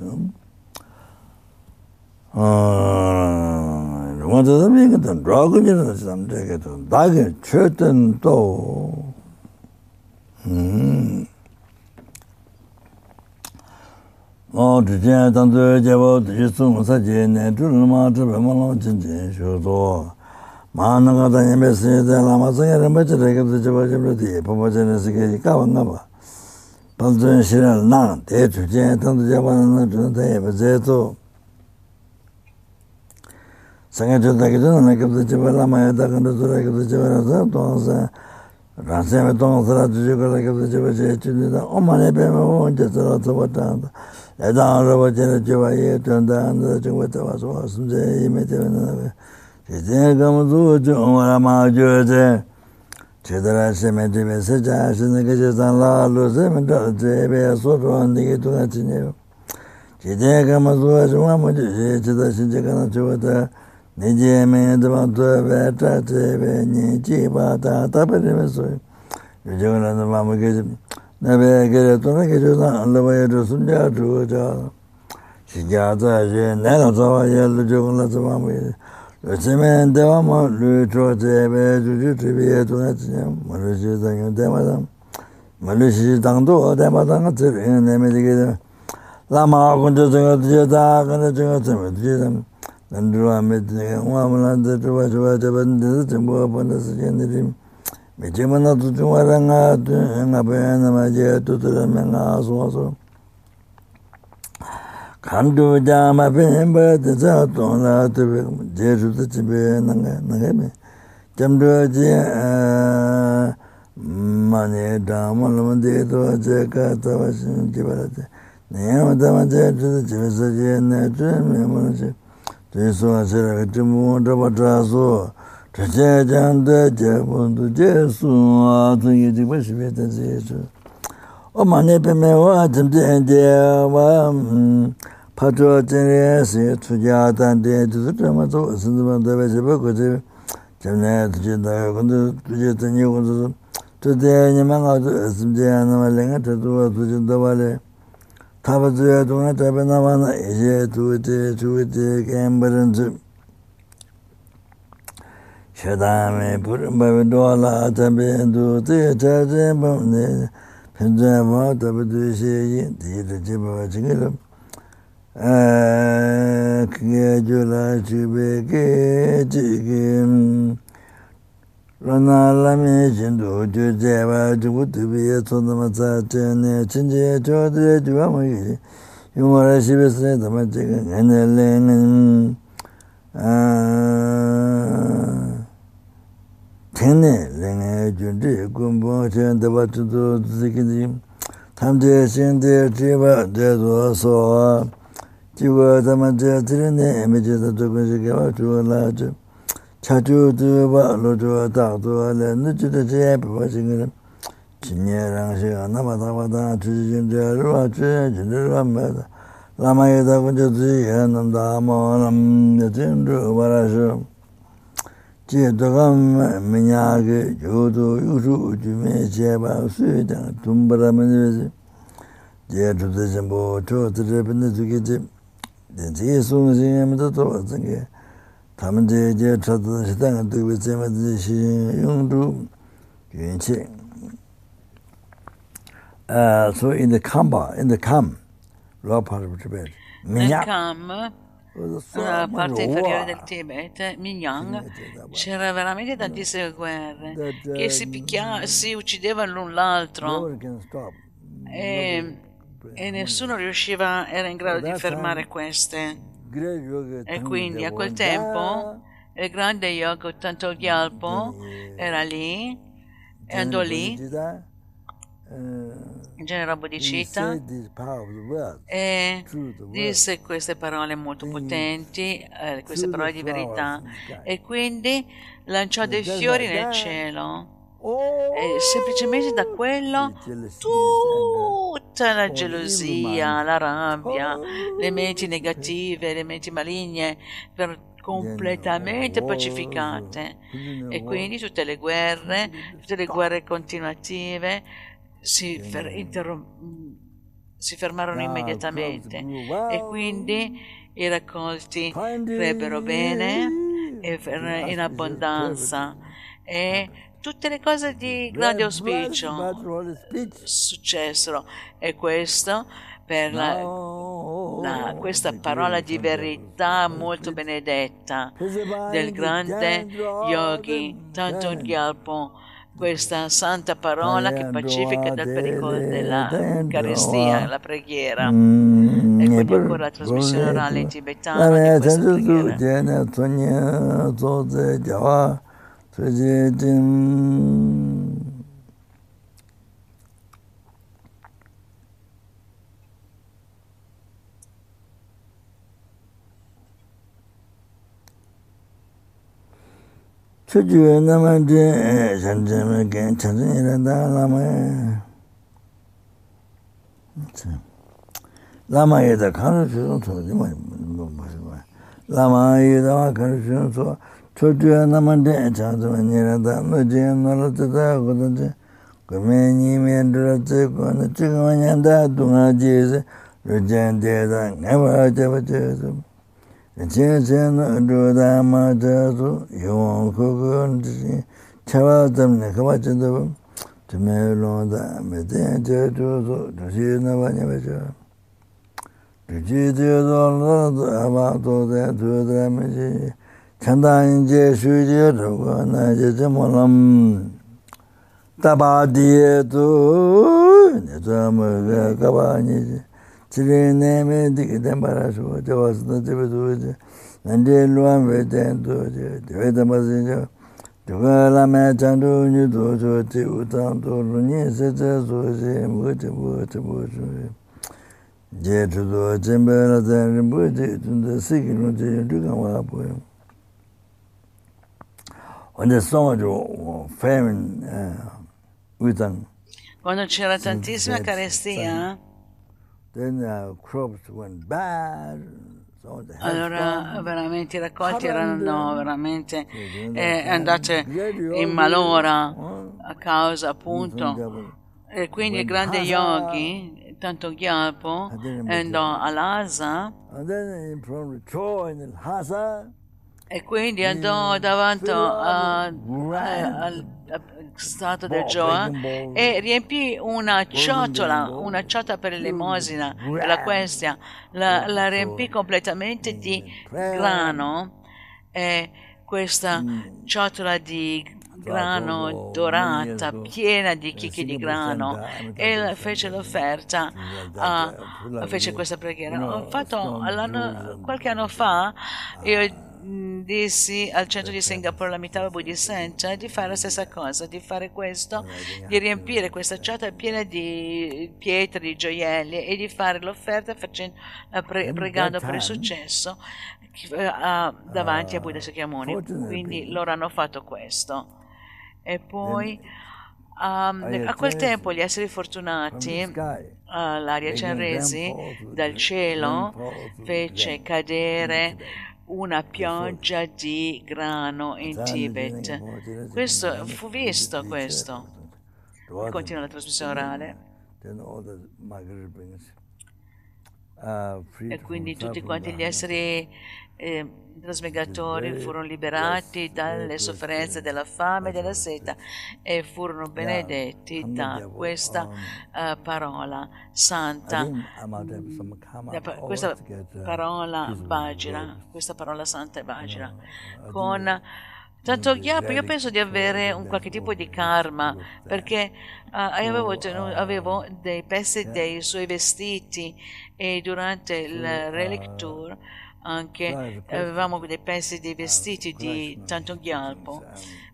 [SPEAKER 1] Alla. 먼저 미거든 드라그이라는 사람 되게도 나게 최든 또 음. 어 주제 단도 제보 예수 사제네 줄마 저만 진진 쇼도 마나가 다니면서 라마서 여러분들 되게도 제보 제보 돼 보면은 세계 가왔나 봐 반전 시간 나 대주제 단도 제보는 저한테 제도 sāngā chotā kī chotā nā kibdā chibā lāma yā tā kāndā chūrā kibdā chibā rā sā tōngā sā rāsā mē tōngā sā rā tu chū kālā kibdā chibā chē chū nī tā o mā nē pē mē wō chē sā rā tsā wā tā tā yā tā rā wā chē rā chibā yē tuñ tā nā tā chūng wā tā wā sō wā sūm chē yī mē chē wā nā wē chē chē kā mū chū chū wā rā mā chū chē chē tā rā shē mē tū mē sē chā shē nā kā chē sā lā lū sē mē tā chē bē sō rō nī kī tū kā chī nē chē chē kā mū chū wā chū wā mū chū chē chē tā shē chē kā nā chū wā tā Nijie me dhava dhava tra chebe nye chi pa ta tapa dhava suyo. Yujia wana dhava ma gechi, nabe gere tona gechi san lava yato sunja chuwa cha. Shikya tsa she nana tsawa ya lujia wana dhava ma gechi. Yujia me dhava ma lu chua chebe juju chibi yato na chinya, malu shi zangyo dhava dham. Malu shi tangdo dhava dhanga tsir, ina neme dhige dhava. Lama akunja zangyo dhije dhaka na zangyo tsime dhije dhama. nandruwa medne wa mlanda tuwa tuwa tuwa ndizu tumbuwa panda sujendiri meche mana tutuwa ranga nga payana maje tutura menga asu asu kandu jama penba tisa tona tuwe je shuta chibe nanga nanga me chamdu je mani dhamma lamande tuwa je ka tawa shin chibarate niyama dhamma je tuta chibe saje ne tuwe me mwana chibe suwa shira ka chimu dhaba chasu chachaya chanda jaya bundu jaya suwa tsungi jikpa shibi ta jaya chu o mani pime wa chimdi jaya wa pachuwa chini si chuja tante chudha chama tsu sindhima dhaba shiba kuchi chimnaya tuji dhaya kundu tuji tanyi kundu chudha nyama nga tu simjaya nama linga chatuwa tuji dhaba le 타바 주야 동안 잡에 나와나 이제 두지 주지 겜버런즈 셔다메 부르바베 도알라 잡에 taba zuya tunga tabi nama na ije tuwite tuwite kembaranzi shadami purimbabi dola tabi duti tajimbam ne pinjama tabi duisheyi tiri jibawa chingilam kya jula chubi ki chikim rāna lāmi jindu tu jēvā tuku tubi ye tsundama tsā tēne chinji chodre tuwa mūgi yungara shibi sē tama chika ngane lēne tēne lēne jundi kumbu chēn taba chudu tsikindi tamde shindi chiba dedu sowa chiwa tama chē tirine emi chita tukunshi kewa chuwa lā chiba chachu tuwa lo tuwa tak tuwa le nu chuta chaya pipa shingiram chinye rangshi anapa tapa tanga chuchi chintuya ruwa chuya chintu ruwa mbata lama yata kuncha tuji yanam dhamma nam yatin ruwa rashu chi tukam minyaki yudu yushu uchi me cheba suyu tanga tumbara minivisi jaya chuta chenpo chuwa tiri pindu tuki chib densi sunga singa mita tuwa tsangiya taman je je chata shita nga tukwe tsema tse shi yung tu yun che so in the kamba in the kam la parte del Tibet
[SPEAKER 2] minya kam la parte inferiore del Tibet Minyang c'era veramente tantissime guerre che si picchiavano si uccidevano l'un l'altro. Ehm, e, e nessuno riusciva era in grado di fermare queste. E quindi a quel tempo il grande yoga Tanto Gyalpo era lì e andò lì, il genere Bodhicitta, e disse queste parole molto potenti, eh, queste parole di verità, e quindi lanciò dei fiori nel cielo. E semplicemente da quello tutta la gelosia, la rabbia, le menti negative, le menti maligne per completamente pacificate. E quindi tutte le guerre, tutte le guerre continuative si, fer- interrom- si fermarono immediatamente. e quindi i raccolti crebbero bene e in abbondanza. e tutte le cose di grande auspicio successero. E questo per la, la- questa parola di verità molto benedetta del grande yogi Tanto Gyalpo, questa santa parola che pacifica dal pericolo della carestia, la preghiera. E quindi ancora la trasmissione orale in tibetano di questa preghiera.
[SPEAKER 1] فزدهم tujuwe nama de eh, sanjime gen chanzin irada lama lama yeda kanu shuzun to lama yeda kanu shuzun to Chodhuya namade chāntuma nirata nujīya narata tā kutanchi kumē nīmē nirata kona chikama nyantā tūngā jīsa rūjīya tētā ngāpa chāpa chāsa chīya chīya nūdhūtā mā chāsu yuwa kukun chī chāpa tamni kāpa chāntapa tumē lōntā mē tēyā chāya chūsu rūjīya nāpa nyapa chāpa rūjīya chāya tō lōtā abā tōtā tūtā mē chīya kanda inje shuje rupa na je je molam taba diye tu ne tuamu ve kaba nije chile neme diki tenpara shuwa jawa suna jebe tuje nanje luan ve ten tuje dewe tenpa sinje duka lame chandu nyu tuje ti utang tu runye seche suje muche muche muche je tuzo chenpe la ten rinpoche tunde sikirun che yun tukang wala poyam onde sono femin utan
[SPEAKER 2] Quando c'era tantissima carestia,
[SPEAKER 1] so the
[SPEAKER 2] allora veramente i raccolti erano veramente eh, andate in malora a causa appunto. e quindi il grande yogi, tanto Gyalpo, andò all'Asa e quindi andò davanti a- a- al al stato del Gioa e riempì una ciotola, una ciotola per l'elemosina, per la questia, la, la riempì completamente di grano e questa ciotola di grano dorata, piena di chicchi di grano e fece l'offerta, a- fece questa preghiera. Ho fatto qualche anno fa, io mh, dissi al centro di Singapore, l'Amitabha Buddhist Center, di fare la stessa cosa, di fare questo, di riempire questa ciotola piena di pietre, di gioielli e di fare l'offerta facendo, eh, pre- pregando per il successo eh, a- davanti a Buddha Sakyamuni. Quindi loro hanno fatto questo. E poi um, a quel tempo gli esseri fortunati, uh, l'aria Cenresi, dal cielo fece cadere una pioggia di grano in Tibet. Questo fu visto questo. Continua la trasmissione orale.
[SPEAKER 1] then all the Margaret brings uh, free
[SPEAKER 2] E
[SPEAKER 1] from
[SPEAKER 2] quindi tutti quanti gli esseri eh, trasmigratori furono liberati dalle sofferenze della fame e della seta e furono benedetti da questa eh, parola santa.
[SPEAKER 1] always
[SPEAKER 2] questa
[SPEAKER 1] uh,
[SPEAKER 2] parola Vajra, questa parola santa è Vajra,
[SPEAKER 1] I
[SPEAKER 2] con tanto Gyapa io penso di avere un qualche tipo di karma perché ah, io avevo, avevo dei pezzi dei suoi vestiti e durante il relic tour anche avevamo dei pezzi dei vestiti di Tanto Gyalpo.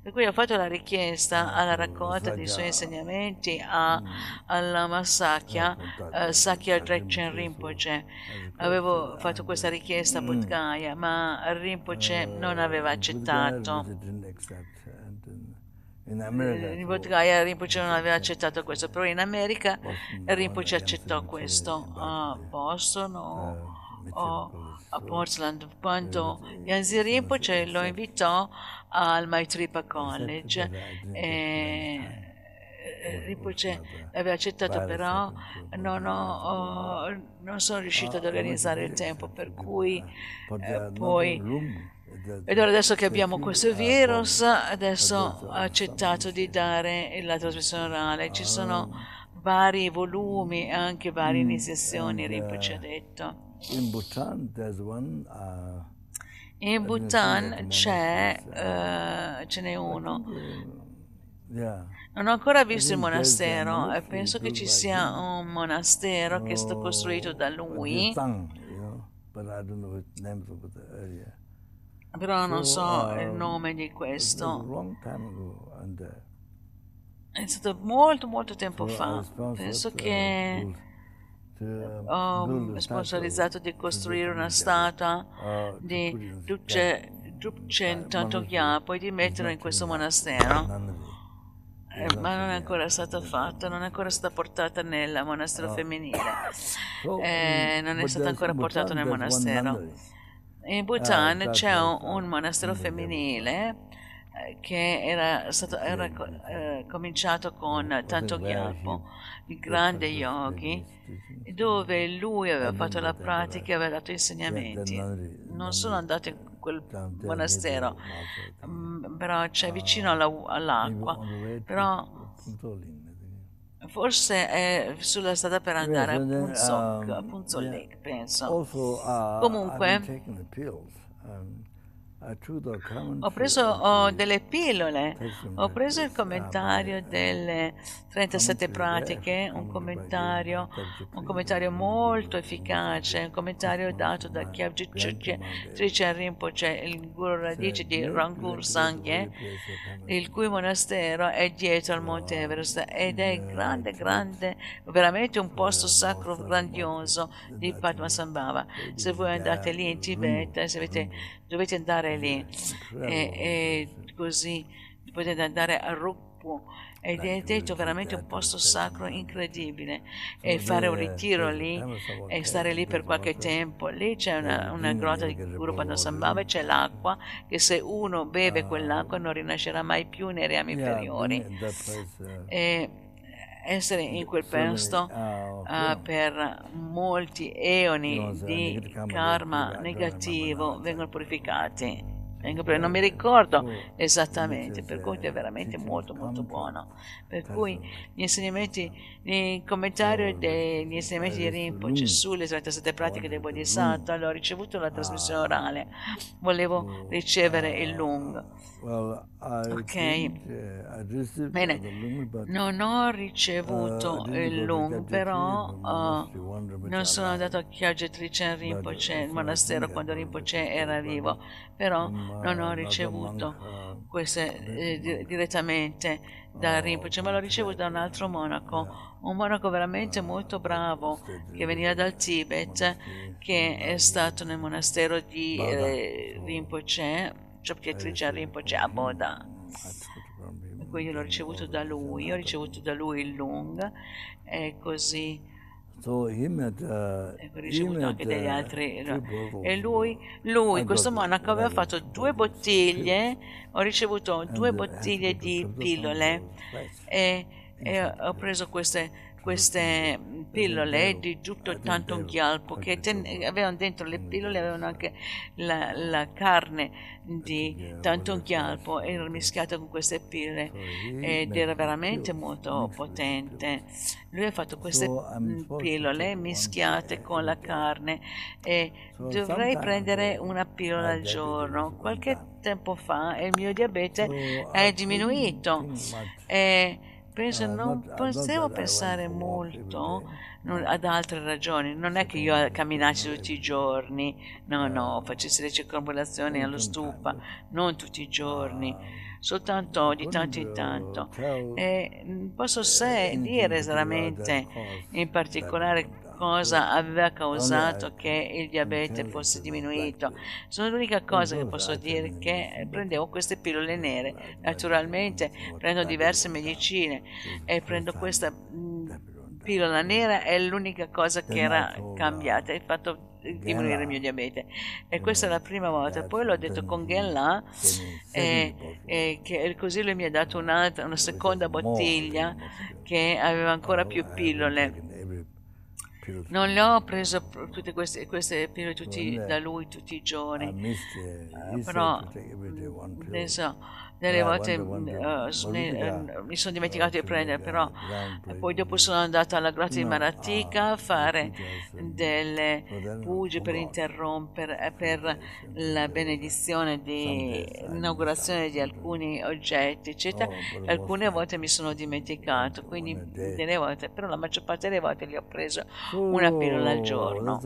[SPEAKER 2] Per cui ho fatto la richiesta alla raccolta dei suoi insegnamenti a, alla Masakya, eh, Sakya Drekchen Rinpoche. Avevo fatto questa richiesta a Bodh Gaya, ma Rinpoche non aveva accettato. In Bodh Gaya Rinpoche non aveva accettato questo, però in America Rinpoche accettò questo. a Boston o, o a Portland, quando Yanzi Rinpoche lo invitò al Maitripa College e eh, Rinpoche aveva accettato però non, ho- ho- non sono riuscito ad organizzare il tempo per cui eh, poi ed ora adesso che abbiamo questo virus adesso ho accettato di dare la trasmissione orale. Ci sono vari volumi e anche varie iniziazioni Rinpoche ha detto.
[SPEAKER 1] In Bhutan. Uh,
[SPEAKER 2] in Bhutan c'è eh, ce n'è uno. Non ho ancora visto il monastero e penso che ci sia un monastero che è stato costruito da lui,
[SPEAKER 1] you know, but I don't know the names of the area.
[SPEAKER 2] Però non so
[SPEAKER 1] So,
[SPEAKER 2] il
[SPEAKER 1] um,
[SPEAKER 2] nome di questo.
[SPEAKER 1] uh,
[SPEAKER 2] È stato molto molto tempo fa. Penso
[SPEAKER 1] uh,
[SPEAKER 2] che
[SPEAKER 1] uh,
[SPEAKER 2] ho sponsorizzato di costruire una statua
[SPEAKER 1] uh,
[SPEAKER 2] di Drupchen Tantogyapo e di metterlo in questo monastero. Eh, ma non è ancora stata fatta, non è ancora stata portata nel monastero femminile.
[SPEAKER 1] So,
[SPEAKER 2] Eh,
[SPEAKER 1] in-
[SPEAKER 2] non è
[SPEAKER 1] there's-
[SPEAKER 2] ancora
[SPEAKER 1] in
[SPEAKER 2] portato nel monastero. In Bhutan
[SPEAKER 1] Ah,
[SPEAKER 2] c'è un, un monastero femminile eh, che era stato era eh, cominciato con Tanto Gyalpo, il grande yogi, dove lui aveva fatto la pratica e aveva dato insegnamenti. Non sono andato in quel monastero, mm, però c'è vicino alla- all'acqua, però Forse è sulla strada per andare a Punzok, a Punzok Lake, penso. Comunque, ho preso oh, delle pillole, ho preso il commentario delle 37 pratiche, un commentario, un commentario molto efficace, un commentario dato da Kyabji Trichen Rinpoche, il guru radice di Rangur Sangye, il cui monastero è dietro al Monte Everest ed è grande, grande, veramente un posto sacro grandioso di Padmasambhava. Se voi andate lì in Tibet, se avete, dovete andare lì. E, e così potete andare a Rukpu ed è detto veramente un posto sacro incredibile. E fare un ritiro lì e stare lì per qualche tempo. Lì c'è una, una grotta di Guru Padmasambhava e c'è l'acqua che se uno beve quell'acqua non rinascerà mai più nei reami inferiori. e essere in quel posto uh, per molti eoni di karma negativo vengono purificati non mi ricordo esattamente, per cui è veramente molto molto buono. Per cui gli insegnamenti, il commentario degli insegnamenti di Rinpoche sulle 37 pratiche del Bodhisattva, l'ho ricevuto la trasmissione orale, volevo ricevere il Lung. Ok, bene, non ho ricevuto il Lung, però uh, non sono andato a Chiagetrice Rinpoche, il monastero quando Rinpoche era vivo, però non ho ricevuto queste eh, direttamente da Rinpoche, ma l'ho ricevuto da un altro monaco, un monaco veramente molto bravo che veniva dal Tibet, che è stato nel monastero di eh, Rinpoche Chopchiatrice Rinpoche a Boda. Quindi l'ho ricevuto da lui, ho ricevuto da lui il Lung e così So him ecco, ricevuto anche degli altri e lui, lui questo monaco aveva fatto due bottiglie ho ricevuto due bottiglie di pillole e, e ho preso queste queste pillole di giutto tanto un ghialpo che ten- avevano dentro le pillole avevano anche la, la carne di tanto un ghialpo era mischiata con queste pillole ed era veramente molto potente. lui ha fatto queste pillole mischiate con la carne e dovrei prendere una pillola al giorno. qualche tempo fa il mio diabete è diminuito e penso, non potevo pensare molto ad altre ragioni. Non è che io camminassi tutti i giorni, no, no, facessi le circonvolazioni allo stufa, non tutti i giorni, soltanto di tanto in tanto. E mm, posso se dire esattamente, in particolare, cosa aveva causato che il diabete fosse diminuito. Sono l'unica cosa che posso dire che prendevo queste pillole nere. Naturalmente prendo diverse medicine e prendo questa mm, pillola nera è l'unica cosa che era cambiata, il fatto di diminuire il mio diabete. E questa è la prima volta. Poi l'ho detto con Gella e, e che così lui mi ha dato una seconda bottiglia che aveva ancora più pillole. non le ho preso tutte queste, queste pillole tutti, da lui tutti i giorni, però adesso delle volte uh, ne, mi sono dimenticato di prendere, però poi dopo sono andata alla grotta di Maratica a fare delle puge per interrompere, eh, per la benedizione di inaugurazione di alcuni oggetti, eccetera. Alcune volte mi sono dimenticato, quindi delle volte, però la maggior parte delle volte li ho preso una pillola al giorno.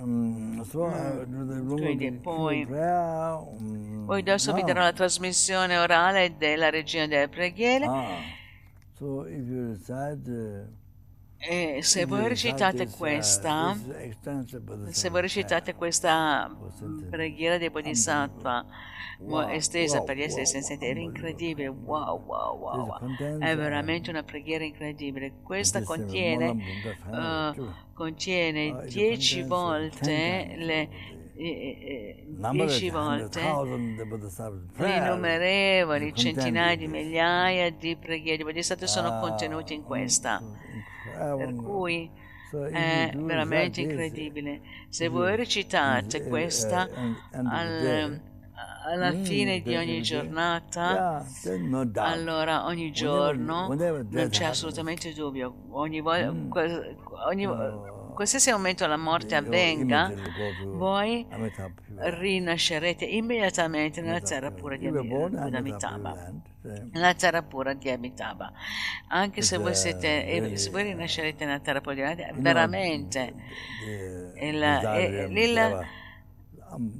[SPEAKER 2] Um, mm. Quindi poi, poi adesso vi darò la trasmissione tradizione orale della regina delle preghiere. Ah, so recite, e se voi recitate questa, se voi recitate questa preghiera dei Bodhisattva wow, estesa wow, per gli esseri wow, senzienti, era incredibile, wow, wow, wow, è veramente una preghiera incredibile. Questa contiene, uh, contiene dieci volte le dieci volte innumerevoli centinaia di migliaia di preghiere di Bodhisattva sono ah, contenuti in questa. per cui è veramente incredibile. Se voi recitate questa al, alla
[SPEAKER 1] Mm,
[SPEAKER 2] fine di ogni giornata, allora ogni giorno non c'è assolutamente dubbio. Ogni volta,
[SPEAKER 1] Mm.
[SPEAKER 2] ogni. Qualsiasi momento la morte avvenga, voi rinascerete immediatamente nella terra pura di
[SPEAKER 1] Amitabha.
[SPEAKER 2] Nella terra pura di Amitabha. Anche se voi
[SPEAKER 1] uh,
[SPEAKER 2] siete, se voi rinascerete nella terra pura di Amitabha, veramente il, il-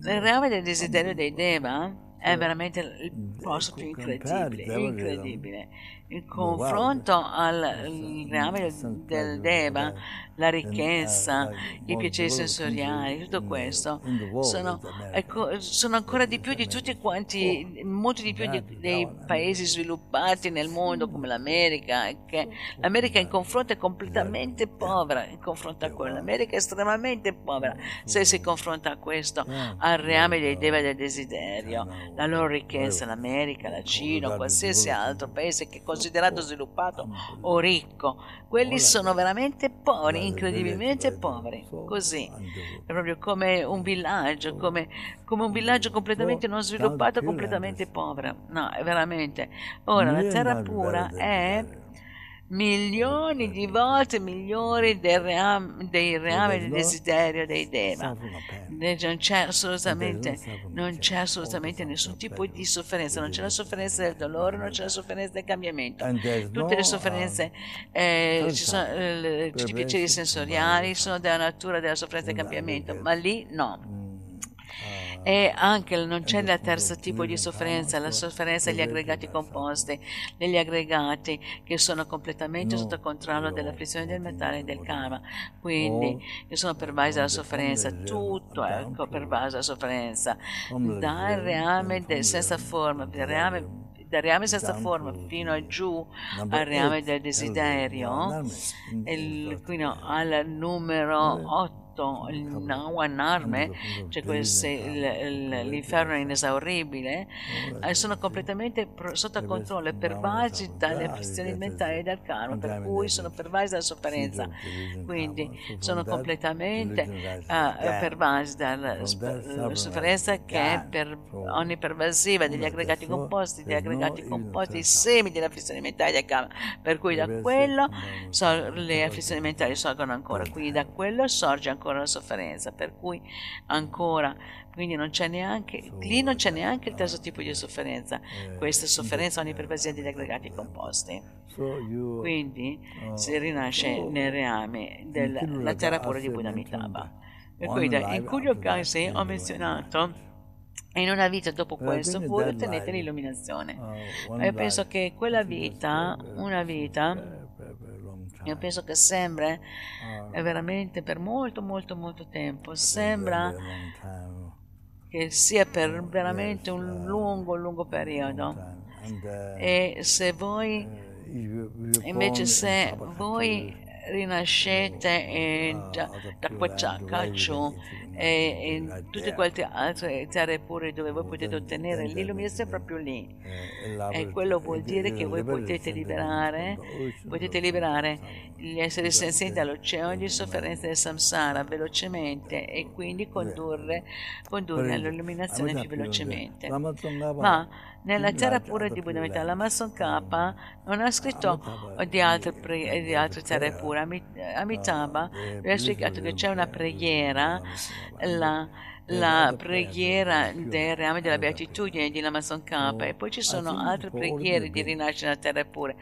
[SPEAKER 2] il reame del desiderio dei Deva è veramente il
[SPEAKER 1] mm,
[SPEAKER 2] posto più incredibile, incredibile. In confronto al
[SPEAKER 1] mm,
[SPEAKER 2] il reame del, Deva, la
[SPEAKER 1] uh,
[SPEAKER 2] ricchezza, i
[SPEAKER 1] more
[SPEAKER 2] piaceri
[SPEAKER 1] developed
[SPEAKER 2] sensoriali, tutto questo. sono, ecco, sono ancora di più di tutti quanti, molto di più di- dei paesi sviluppati nel mondo come l'America, che l'America in confronto è completamente povera, in confronto a quello, l'America è estremamente povera se si confronta a questo, al reame dei deva del desiderio, la loro ricchezza, l'America, la Cina, o qualsiasi altro paese che è considerato sviluppato o ricco, quelli sono veramente poveri, incredibilmente poveri, così. È proprio come un villaggio, come, come un villaggio completamente non sviluppato, completamente povero. No, è veramente. Ora, la terra pura è milioni di volte migliori del reame, dei reami del desiderio dei Deva. Non c'è assolutamente, non c'è assolutamente nessun tipo di sofferenza, non c'è la sofferenza del dolore, non c'è la sofferenza del cambiamento. Tutte le sofferenze, eh, ci sono eh, tutti i piaceri sensoriali sono della natura della sofferenza del cambiamento, ma lì no. E anche non c'è il terzo tipo di sofferenza, la sofferenza degli aggregati composti, degli aggregati che sono completamente sotto controllo
[SPEAKER 1] no,
[SPEAKER 2] dell'afflizione del mentale e del karma. Quindi che sono pervasi dalla sofferenza, tutto è ecco, pervaso dalla sofferenza, dal reame del senza forma, del reame dal reame senza forma fino a giù al reame del desiderio, il, fino al numero 8, il Nawanarme, cioè queste, il- il- l'inferno inesauribile, eh, sono completamente sotto controllo e pervasi dalle afflizioni mentali dal karma, per cui sono pervasi dalla sofferenza. Quindi sono completamente eh, pervasi dalla sofferenza che è per, onnipervasiva degli aggregati composti, degli aggregati composti, i semi delle afflizioni mentali del karma. Per cui da quello so- le afflizioni mentali sorgono ancora, quindi da quello sorge ancora la sofferenza, per cui ancora, quindi non c'è neanche, lì non c'è neanche il terzo tipo di sofferenza, questa sofferenza onnipervasiva degli aggregati composti. Quindi si rinasce nel reame della terra pura di Buddha. Per cui in cui occasi ho menzionato e in una vita dopo questo voi ottenete l'illuminazione. Ma io penso che quella vita, una vita, io penso che sembra è veramente per molto molto molto tempo, sembra che sia per veramente un lungo lungo periodo. E se voi Invece se voi rinascete in, da, da Quachakachu e in tutte quelle altre terre pure dove voi potete ottenere l'illuminazione proprio lì. E quello vuol dire che voi potete liberare potete liberare gli esseri senzienti dall'oceano di sofferenza del samsara velocemente e quindi condurre, condurre all'illuminazione più velocemente. Ma nella terra pura di Buddha l'Amazon K non ha scritto di altre, pre- di altre terre pure. Ami- Amitabha vi ha spiegato che c'è una preghiera, la, la preghiera del reame della beatitudine di L'Amazon K e poi ci sono altre preghiere di rinascere nella terra pura,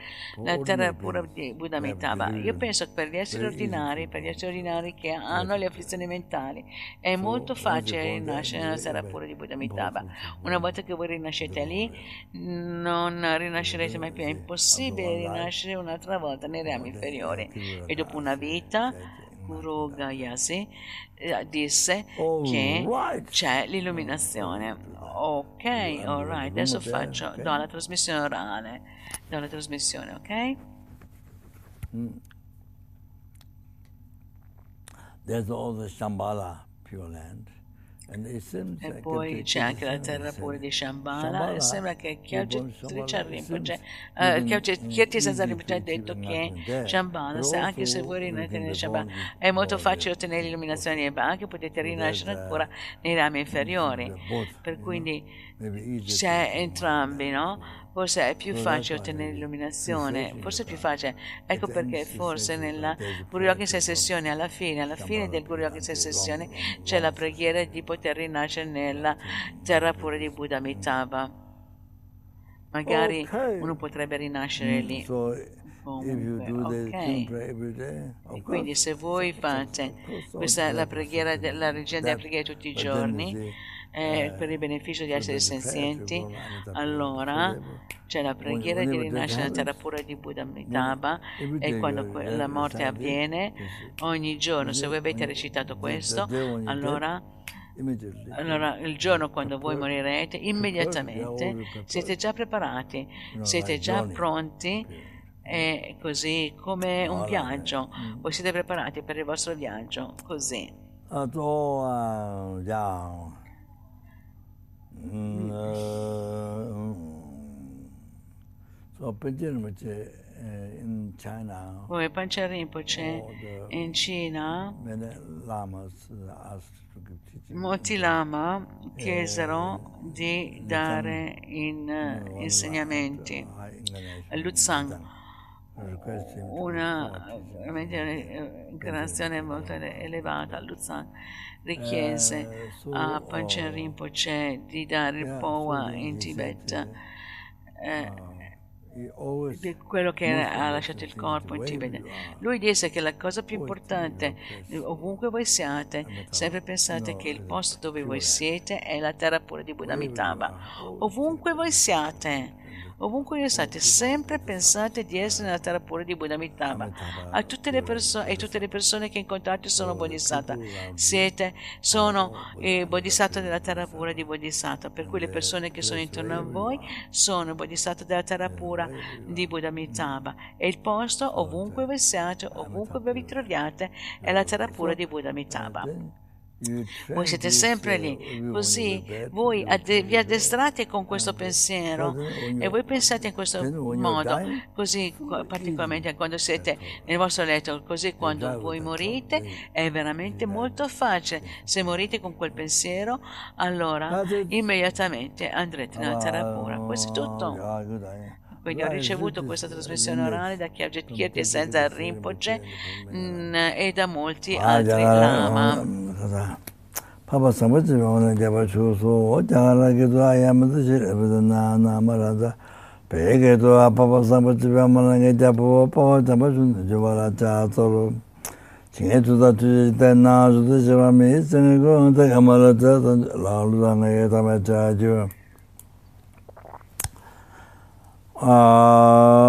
[SPEAKER 2] la terra pura di Buddha Amitabha. Io penso che per gli esseri ordinari, per gli esseri ordinari che hanno le afflizioni mentali, è molto facile rinascere nella terra pura di Buddha Amitabha. Una volta che voi rinascete lì, non rinascerete mai più. È impossibile rinascere un'altra volta nei reami inferiori. E dopo una vita, Guru Gayasi eh, disse che c'è l'illuminazione. Ok, alright, adesso faccio, do la trasmissione orale, do la trasmissione, ok?
[SPEAKER 1] There's all the Shambhala Pure Land.
[SPEAKER 2] E poi c'è anche la terra pura di Shambhala e sembra che Kyauchitricha Rinpoche, uh, Rinpoche ha detto che Shambhala, se anche se voi rinascete nel Shambhala, è molto facile ottenere l'illuminazione e anche potete rinascere ancora nei rami inferiori. Per cui c'è entrambi, no? Forse è più facile ottenere l'illuminazione, forse è più facile. Ecco perché forse nella Guru Yoga sessione, alla fine, alla fine del Guru Yoga sessione, c'è la preghiera di poter rinascere nella terra pura di Buddha Amitabha. Magari uno potrebbe rinascere lì. Comunque, okay. Quindi se voi fate questa la preghiera, la regina della preghiera tutti i giorni, eh, per il beneficio di esseri senzienti, allora c'è la preghiera di rinascere nella terra pura di Buddha Amitabha e quando la morte avviene, ogni giorno, se voi avete recitato questo, allora allora, il giorno quando voi morirete, immediatamente siete già preparati, siete già pronti e così come un viaggio, voi siete preparati per il vostro viaggio, così.
[SPEAKER 1] So Panchen Rinpoche in China.
[SPEAKER 2] Come Panchen Rinpoche in Cina. Molti lama chiesero di dare in insegnamenti a Luzang una incarnazione molto elevata. Richiese a Panchen Rinpoche di dare il Powa in Tibet. Eh, di quello che ha lasciato il corpo in Tibet. Lui disse che la cosa più importante, ovunque voi siate, sempre pensate che il posto dove voi siete è la terra pura di Buddha Amitabha. Ovunque voi siate, Ovunque voi siate, sempre pensate di essere nella terra pura di Buddha Amitabha. A tutte le persone, e tutte le persone che incontrate sono Bodhisattva. Siete, sono eh, Bodhisattva della terra pura di Bodhisattva. Per cui le persone che sono intorno a voi sono Bodhisattva della terra pura di Buddha Amitabha. E il posto, ovunque voi siate, ovunque vi troviate, è la terra pura di Buddha Amitabha. Voi siete sempre lì, così voi vi addestrate con questo pensiero e voi pensate in questo modo, così particolarmente quando siete nel vostro letto, così quando voi morite è veramente molto facile. Se morite con quel pensiero, allora immediatamente andrete nella terra pura. Questo è tutto. Quindi ho ricevuto questa trasmissione orale da Kyabjet Kirti senza Rinpoche mh, e da molti altri lama.
[SPEAKER 1] Papa Sambachi Vamana Gyaba Chusu, Jangala Gitu Ayamata Shirabita Nana Marada, Peke Tu Papa Sambachi Vamana Gyaba Papa Sambachi Jivara Chatoro, Chinge Tuta Tuji Tena Tuta Shivami, Chinge Go Nta Kamala Tata, Lalu Danga Yetama Chajiva. 아...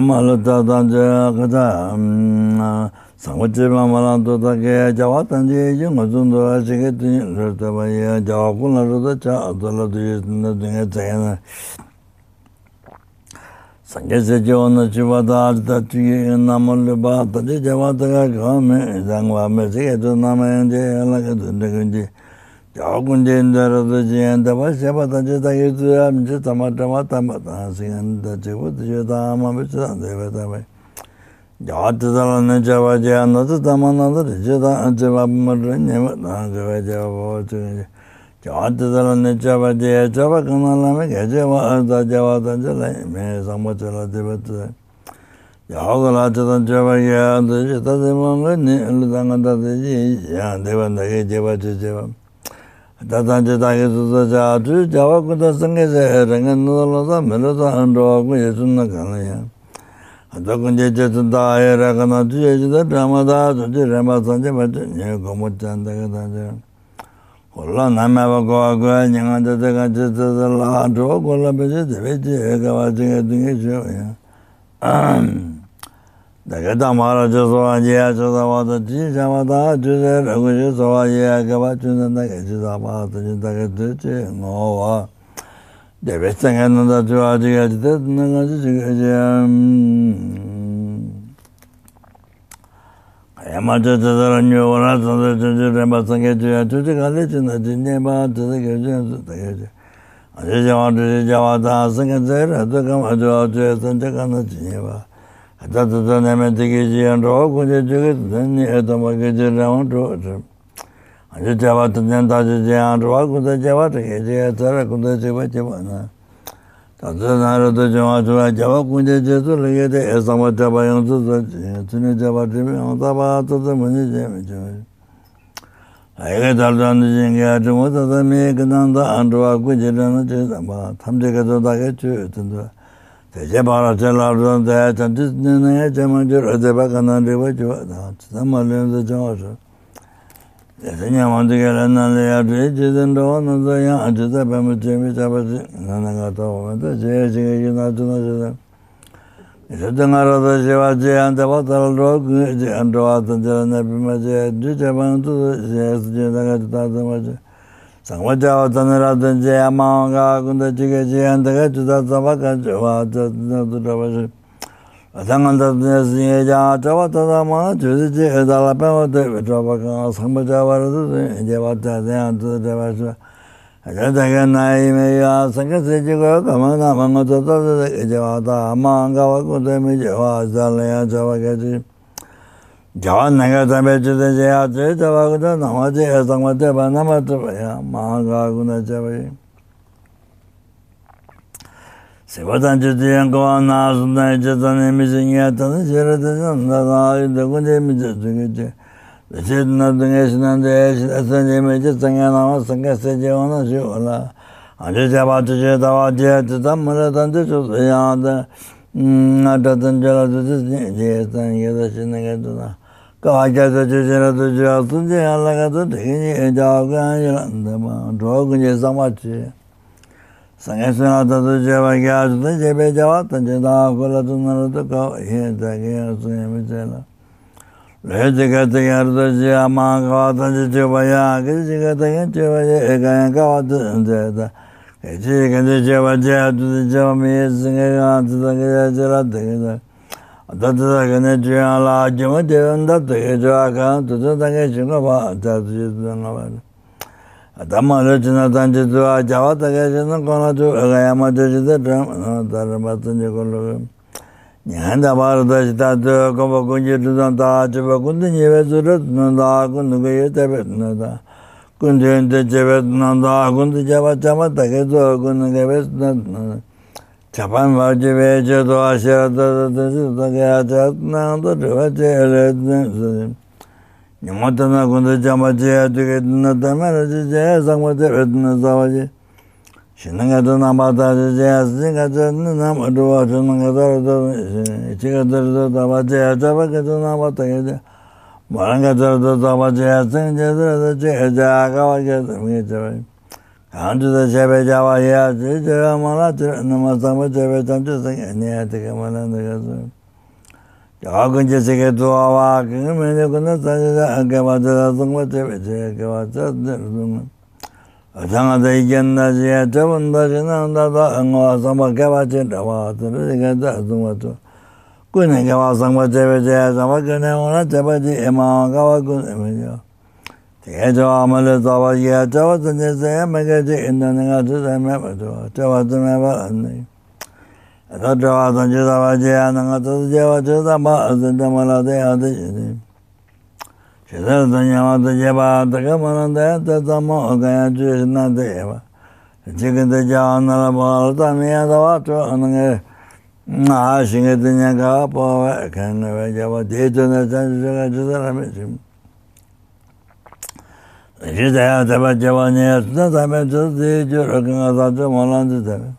[SPEAKER 1] 말로 따단자 그다 음. 상고지라마란 도다게 자와탄지 용어준도 아시게 되르다바야 자와군나로다 자들라도이스나 등에 자야나 상게제 지원의 지와다 알다티게 나몰레 바다데 자와다가 가메 장와메 제도 나마엔데 알라게도 되군지 자군젠다라도 지엔다바 세바다제 다이즈암제 타마타마 타마타 생한다 제고도 제다마메 제다베다베 yādhidhāla nā jāvā jāyā nā tā dhamā nā tā jādā jāvā mārā nyamā nā jāvā jāvā bhāvā chūyā yādhidhāla nā jāvā jāyā jāvā kāna lā mē kā jāvā ārdā jāvā tā jālā mē sāmbā chālā dīvā chūyā yāgā lā chātā jāvā jāyā tā jātā dīvā ngā nī lī tā ngā tā tā jāyā dīvā nā kā jāvā chū jāvā tā tā jātā kā chū tā chā chū jāvā kūtā sāngā jāyā rāngā nā tā lā tā mē lā tā āndā wā kū yā chū nā kā lā yā dākuñcē cēcā dāyā rākā nā tu yé cēcā dāma dā tu cē rāmbā sāñcē bā cē nyē gōmu cāntā kā tā cē kōlā nā mē bā kōwā kōyā nyē ngā tā tā kā cē cā tā lā tō kōlā bē cē tē bē cē yé kā bā cē kā tu ngē cē yā dā kā tā mā rā cē sō wā yé yā cē tā wā tā cī cā wā tā cē cē rā kō cē sō wā yé yā kā bā cē tā kā cē tā bā tā cē tā kā cē cē ngō wā debe tsanga nanda tuwa jiga jita nanga jiga jiga kaya macha chadara nyo wala tsanda chanchi renpa tsanga jiga chuchi kali chinda jinyeba chada kya jiga chada kya jiga aji jawa chuchi jawa taa sanga zaira tu kama jawa chuya sancha kanda jinyeba hata tata neme tiki jiga nroho kunje jiga tani etama kya jiga rawa nroho chim 아주 잡았던 년 다지 지연로 군제 잡았던 게 이제 저라 군제 잡아 잡아나 다다나로도 좀 좋아 잡아 군제 저도 이게 돼 에서마 잡아 용도 전에 잡아주면 다바 또도 문제 좀 아이가 달다는 게 아주 뭐다 매 그난다 안 좋아 군제라는 저 탐제가 더 다게 줘 Teche para che labdun te chanchi nina ya che manchir adeba kanan riba chiwa da, chita malim se chawa shu. Tese nyamanti ke le nan le ya chui chi zin rawa Yasanya wandu kala nala ya dhwe jizan dhawa nanda ya ajiza pama jemi chabati nana gata wamata jaya jiga yina jina jizan. Isata nga rata jiva jaya antaba taral dhawa kunga dhawa tanjara nabima jaya dhwe chaba nantu jaya sujaya dhaga jita zama jaya. Sangwa jawa tanara tanjaya mawa nga kunda jiga jaya antaga jita zaba kanchwa jaya jina dhudhaba jaya. Adanganda dnesniye ja chawa tata ma chuzi chi eda la penwa te vichwa ka sangpa chawa rado te je wa cha zeyan tu te wa shwa. Aja chaga na ime ya sangka se chi goyo kama na mango tata te je wa ta ama anga wa ku te mi je wa za le ya chawa ka chi. Jawa naga tabe chi te je ya chi chawa ku ta nama chi e sangpa te pa nama te pa ya ma anga ku na chawa yi. 세바단 주제한 거 나준다 제자네 미진이야 다는 제르든 나가 이제 군데 미제 중이제 제나 등에서는데 아선제 미제 상가 나와 상가 세제 오나 주라 아주 잡아 주제 다와 제 담을 단데 주야다 음 나다든 저라도 제선 예다 신나가도나 가자서 주제라도 주었는데 알라가도 되게 자가 이란다 뭐 도그제 삼았지 sangesana tatu jeba kya chuta jebe jawa tanje daa kula tu naruto kao ihe tagi asu yami chela lehe jika tagi aruto jeba maa kawa tanje jeba ya kichi jika tagi jeba ya eka ya kawa tu nje ta kichi jika tagi jeba jeba chuta jeba miye singe kaa chuta kaya chela tagi ta tatu tagi ne jeba la jeba jeba nda tagi jeba kaa tuta tagi jeba pa tatu jeba nga pa dhamma rachina tanchi tuwa java taka chana kona tu agayama chachita brahma dharma tanchi kolo nyanda bharata chita tu kumbha kunji tutan ta chiba kundi nyewe surat nanda kundi kuyo tepe nanda kundi yunti chebe nanda kundi java chama take tu kundi kebe nanda chapan vajive che tu ashirata tanchi takaya chat nanda chiva che ele nyumatana kunda jama jaya duke dina damara jaya zangwa tepe dina zawa je shinanga dina mata jaya singa jaya nama duwa shinanga dara dara ichiga dara dara dava jaya java ka dina mata ka jaya maranga dara dara dava jaya singa jaya dara dara jaya jaya kawa ka dhamika java kanju da jebe java ya jaya mala jaya nama zangwa jaya jamja singa nyaya tika mala nika zara 야근제 세계 도와 그러면 그나 자자 아게 맞아 정말 되게 맞아 좀 아장아다 이견나지야 저번 다시는 나다 응와 잠아 개바제 나와 들으니까 다 좀도 꾸네 개와 잠아 제베제 잠아 그네 오나 제베제 에마 가와 꾸네요 대저 아마를 잡아야 저거 전에서 매게제 인나는가 저거 매도 저거 좀 해봐 안네 rādhāvā sañcītāvā jayā nāngā tāsā jayā chītāmbā asīntāmbā lātē ātē shītī shītā sañyāvā tajyabā takā manāntā yatā tāmbā okāyā chūyashinā tajyabā chīkintā jāvā nālā pālā miyā tāvā chū anāngā ngā shīngā tajyā kāvā pāvā kāyā vā jāvā tēchā nā chāñchū chakā chītā rāmī shīm shītā yā tāpā jāvā nyā chūtā tāpā chūtā tēchū rākā ngā sāchū mālāntī tāpā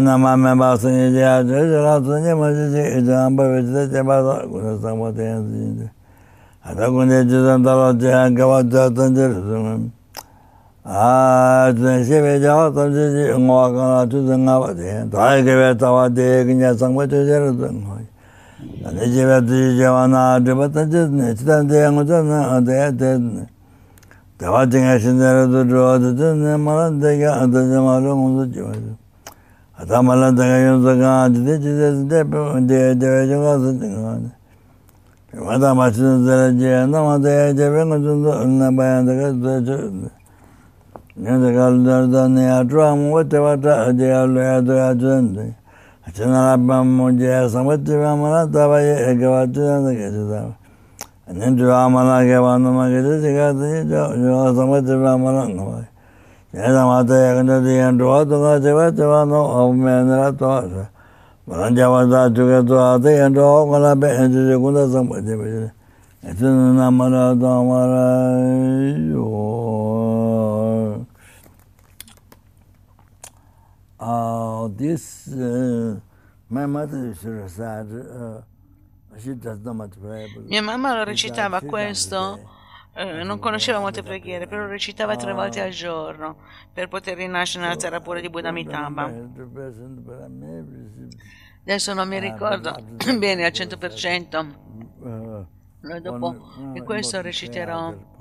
[SPEAKER 1] namame basanye jaya jaya sanje majiji ijamba vechita jabata kuna sangmate yansinjide. Ata kunye jisan talo jaya gavata tanjir sungam. 아, 전세배 자와 던지지 응와가나 주등하바데. 다이게 타와데 그냥 상바 조절을 던 거. 내 집에 뒤져와나 저부터는 지단데 양어잖아. 어디에 된. 대화 중에 신대로도 들어와도 말은 되게 ane jeba tuji jeba na jeba tache ne chita deya ngucha na deya te dewa jinga shindera tu jwa tache ne mara dega ata jema lo nguzo jeba jo ata mara dega yunza ka jide jide jide deya jeba jinga su jinga ne pima ta machi na zera jeba na ma deya jeba ngucha na bayan dega zera jo ne dega lu dar da ne ya chua mu wa tewa ta jeba lo ya do ya jo ne Achanarabham mujaya samadhivamana tabaya ekavatyana kesudava. Nindruvamana kevanuma kesudhikatayi java samadhivamana navaya. Yedamata yakandadiyan druvatunga jivativano avumenara tvasa. Varanjavata chukatuata yandraho kalape enchishikunda samadhivajira. Achananamara tamara yo. Ah. Uh, this, uh, my mother used to recite, uh, she does not much pray. but-
[SPEAKER 2] Mia mamma lo recitava questo, eh, non conosceva molte preghiere, però recitava tre volte al giorno per poter rinascere nella terra pura di Buddha
[SPEAKER 1] receive,
[SPEAKER 2] Adesso non mi ricordo (laughs) bene al 100%,
[SPEAKER 1] uh,
[SPEAKER 2] dopo di
[SPEAKER 1] uh,
[SPEAKER 2] questo reciterò.
[SPEAKER 1] Prayer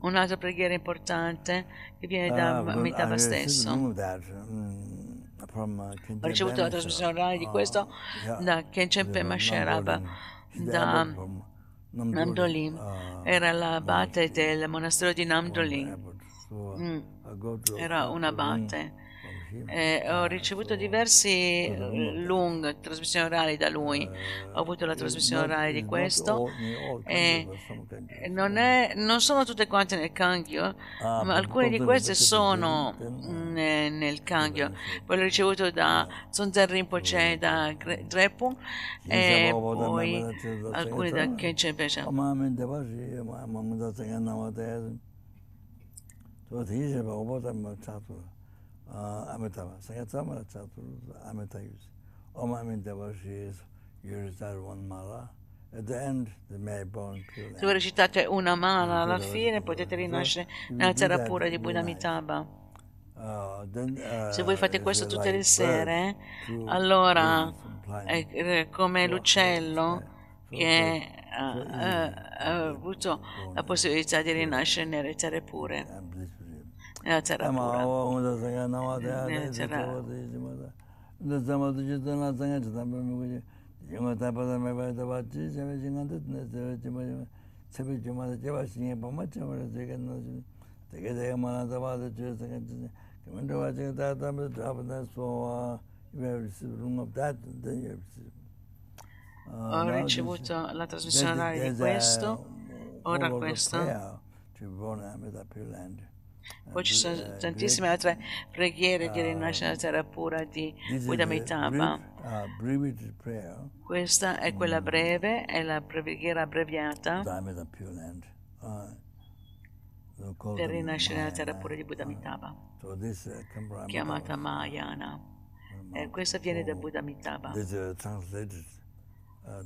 [SPEAKER 2] un'altra preghiera importante che viene da
[SPEAKER 1] I received
[SPEAKER 2] stesso. Ho ricevuto la trasmissione orale di
[SPEAKER 1] uh,
[SPEAKER 2] questo da Kenchen Pema Sherab, da
[SPEAKER 1] Namdolin. uh,
[SPEAKER 2] Era l'abate del monastero di.
[SPEAKER 1] So,
[SPEAKER 2] Mm, Era un abate. Eh, ho ricevuto diversi eh, lung trasmissioni orali da lui. Ho avuto la trasmissione orale di questo. E non, è- non sono tutte quante nel Kangyo, ma alcune di queste sono mm, eh, nel Kangyo. Poi l'ho ricevuto da Zonzen Rinpoche, da Drepung e poi alcuni da Kenchen Pesha.
[SPEAKER 1] 어마 Amitabha. Sangatama Chaturudha Amita use. Om Amintava, she is, you recite one mala.
[SPEAKER 2] Se voi recitate una mala alla fine potete rinascere nella terra pura di Buddha Amitabha. Se voi fate questo tutte le sere, allora è eh, eh, come l'uccello che eh, ha avuto la possibilità di rinascere nelle terre pure
[SPEAKER 1] c'era
[SPEAKER 2] Ho ricevuto la trasmissione orale di questo, ora questo. Ci vuole una metà più lenta. Poi ci sono tantissime altre preghiere di rinascita terra pura di Buddha Amitabha. Questa è quella breve, è la preghiera abbreviata. Per rinascere nella terra pura di Buddha Amitabha, chiamata Mahayana. E questa viene da Buddha
[SPEAKER 1] translated uh,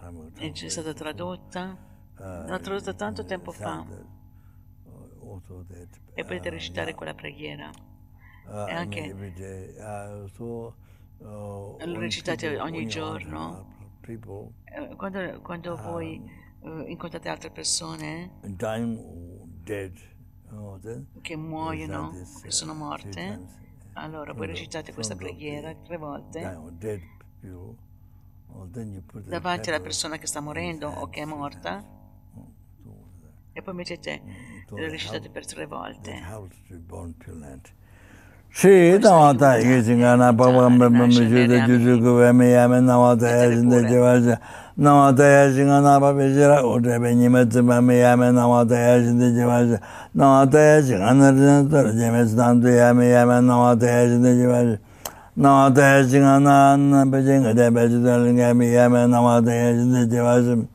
[SPEAKER 1] ago.
[SPEAKER 2] E c'è stata tradotta,
[SPEAKER 1] Uh,
[SPEAKER 2] l'ho tradotta tanto tempo fa.
[SPEAKER 1] sounded, uh, also that,
[SPEAKER 2] E potete
[SPEAKER 1] uh,
[SPEAKER 2] recitare quella preghiera. e anche-
[SPEAKER 1] so, uh,
[SPEAKER 2] Lo recitate ogni giorno. Eh, Quando, quando voi eh, incontrate altre persone?
[SPEAKER 1] Oh,
[SPEAKER 2] che muoiono, che sono morte, allora voi recitate questa preghiera tre volte?
[SPEAKER 1] oh,
[SPEAKER 2] davanti alla persona che sta
[SPEAKER 1] his
[SPEAKER 2] morendo o che è morta.
[SPEAKER 1] Oh,
[SPEAKER 2] e poi mettete, L'ho
[SPEAKER 1] recitato
[SPEAKER 2] per tre volte.
[SPEAKER 1] Sì, no, dai, che si gana papà me me me ci da giù che me ya me no da ya sin da jiva no da ya sin gana papà c'era o da be ni me zma me ya me no a ya sin da jiva no da ya sin gana da da me zdan da ya me ya me no da ya sin da jiva no da ya sin gana na be jing da be zdan ya me ya me no da ya sin da jiva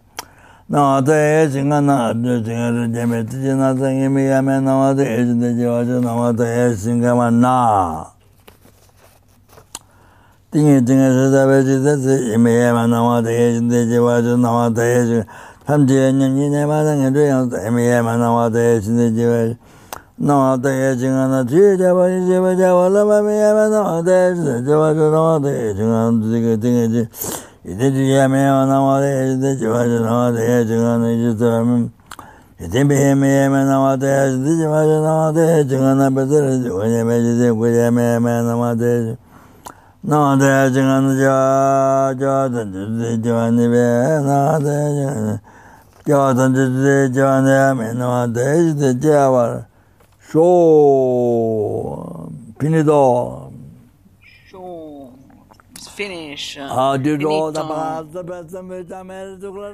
[SPEAKER 1] nāwa tā eci ngā nā abdhū tīngā rū jēmē tīcī nā tā ngīmī yāmē nāwa tā eci tā jīvā chā nāwa tā eci ngā mā nā tīngī tīngā rū tā bē chī tā tī yīmī yāmē nāwa tā eci tā jīvā chā nāwa tā eci tam chī yā nyam yī nē mā tā ngā chū yāng tā yīmī yāmē nāwa tā eci tā jīvā chā nāwa tā eci ngā nā chī yā bā yī jīvā chā wā lā bā mī yāmē nāwa tā eci tā jīvā chā nāwa tā eci ngā 이제 뒤에메야 나와도 해준대 지와주 나와도 해중하나 이제 들으면 이제 메야만 나와도 해준대 지와주 나와도 해중하나 베드를 원예매지대 구예메야만 나와도 해준 nā tē chīngā nā chā chā tā chū tē chā nē bē nā tē chā tā chū tē chā nē mē nā tē chū tē chā wā shō pini tō
[SPEAKER 2] finish.
[SPEAKER 1] a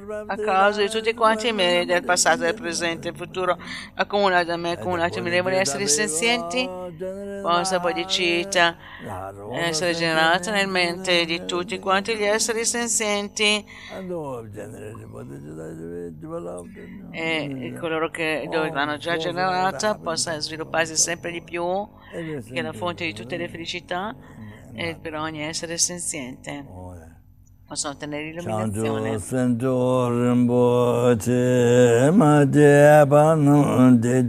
[SPEAKER 1] rā
[SPEAKER 2] A causa di tutti quanti i miei del passato, del presente e del futuro, accumulati da me, accumulati mirevoli esseri senzienti, possa bodhicitta essere generata nel mente di tutti quanti gli esseri senzienti. E coloro che dove l'hanno già generata possa svilupparsi sempre di più, che è la fonte di tutte le felicità e per ogni essere senziente possono ottenere
[SPEAKER 1] Chancho
[SPEAKER 2] illuminazione.
[SPEAKER 1] sancho rinpoche ma je pa nu de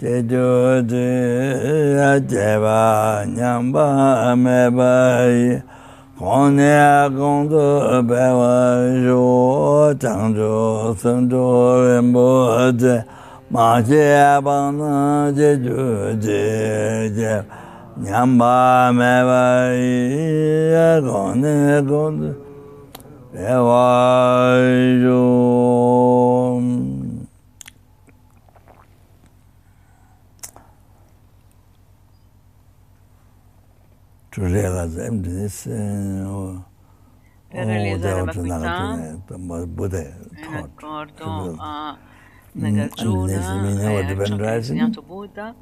[SPEAKER 1] te jo de a je ba nyam ba me ba yi kon ne a gong do be wa jo chang jo sen jo ren bo de ma je ba na je jo de je nyam ba me ba yi a kon ne a gong do be wa jo to realize emptiness
[SPEAKER 2] Per realizzare
[SPEAKER 1] vacuità Buddha
[SPEAKER 2] in accordo a
[SPEAKER 1] Mm,
[SPEAKER 2] Nagarjuna
[SPEAKER 1] unless we know
[SPEAKER 2] e
[SPEAKER 1] what
[SPEAKER 2] a
[SPEAKER 1] depend
[SPEAKER 2] ciò che ha insegnato Buddha,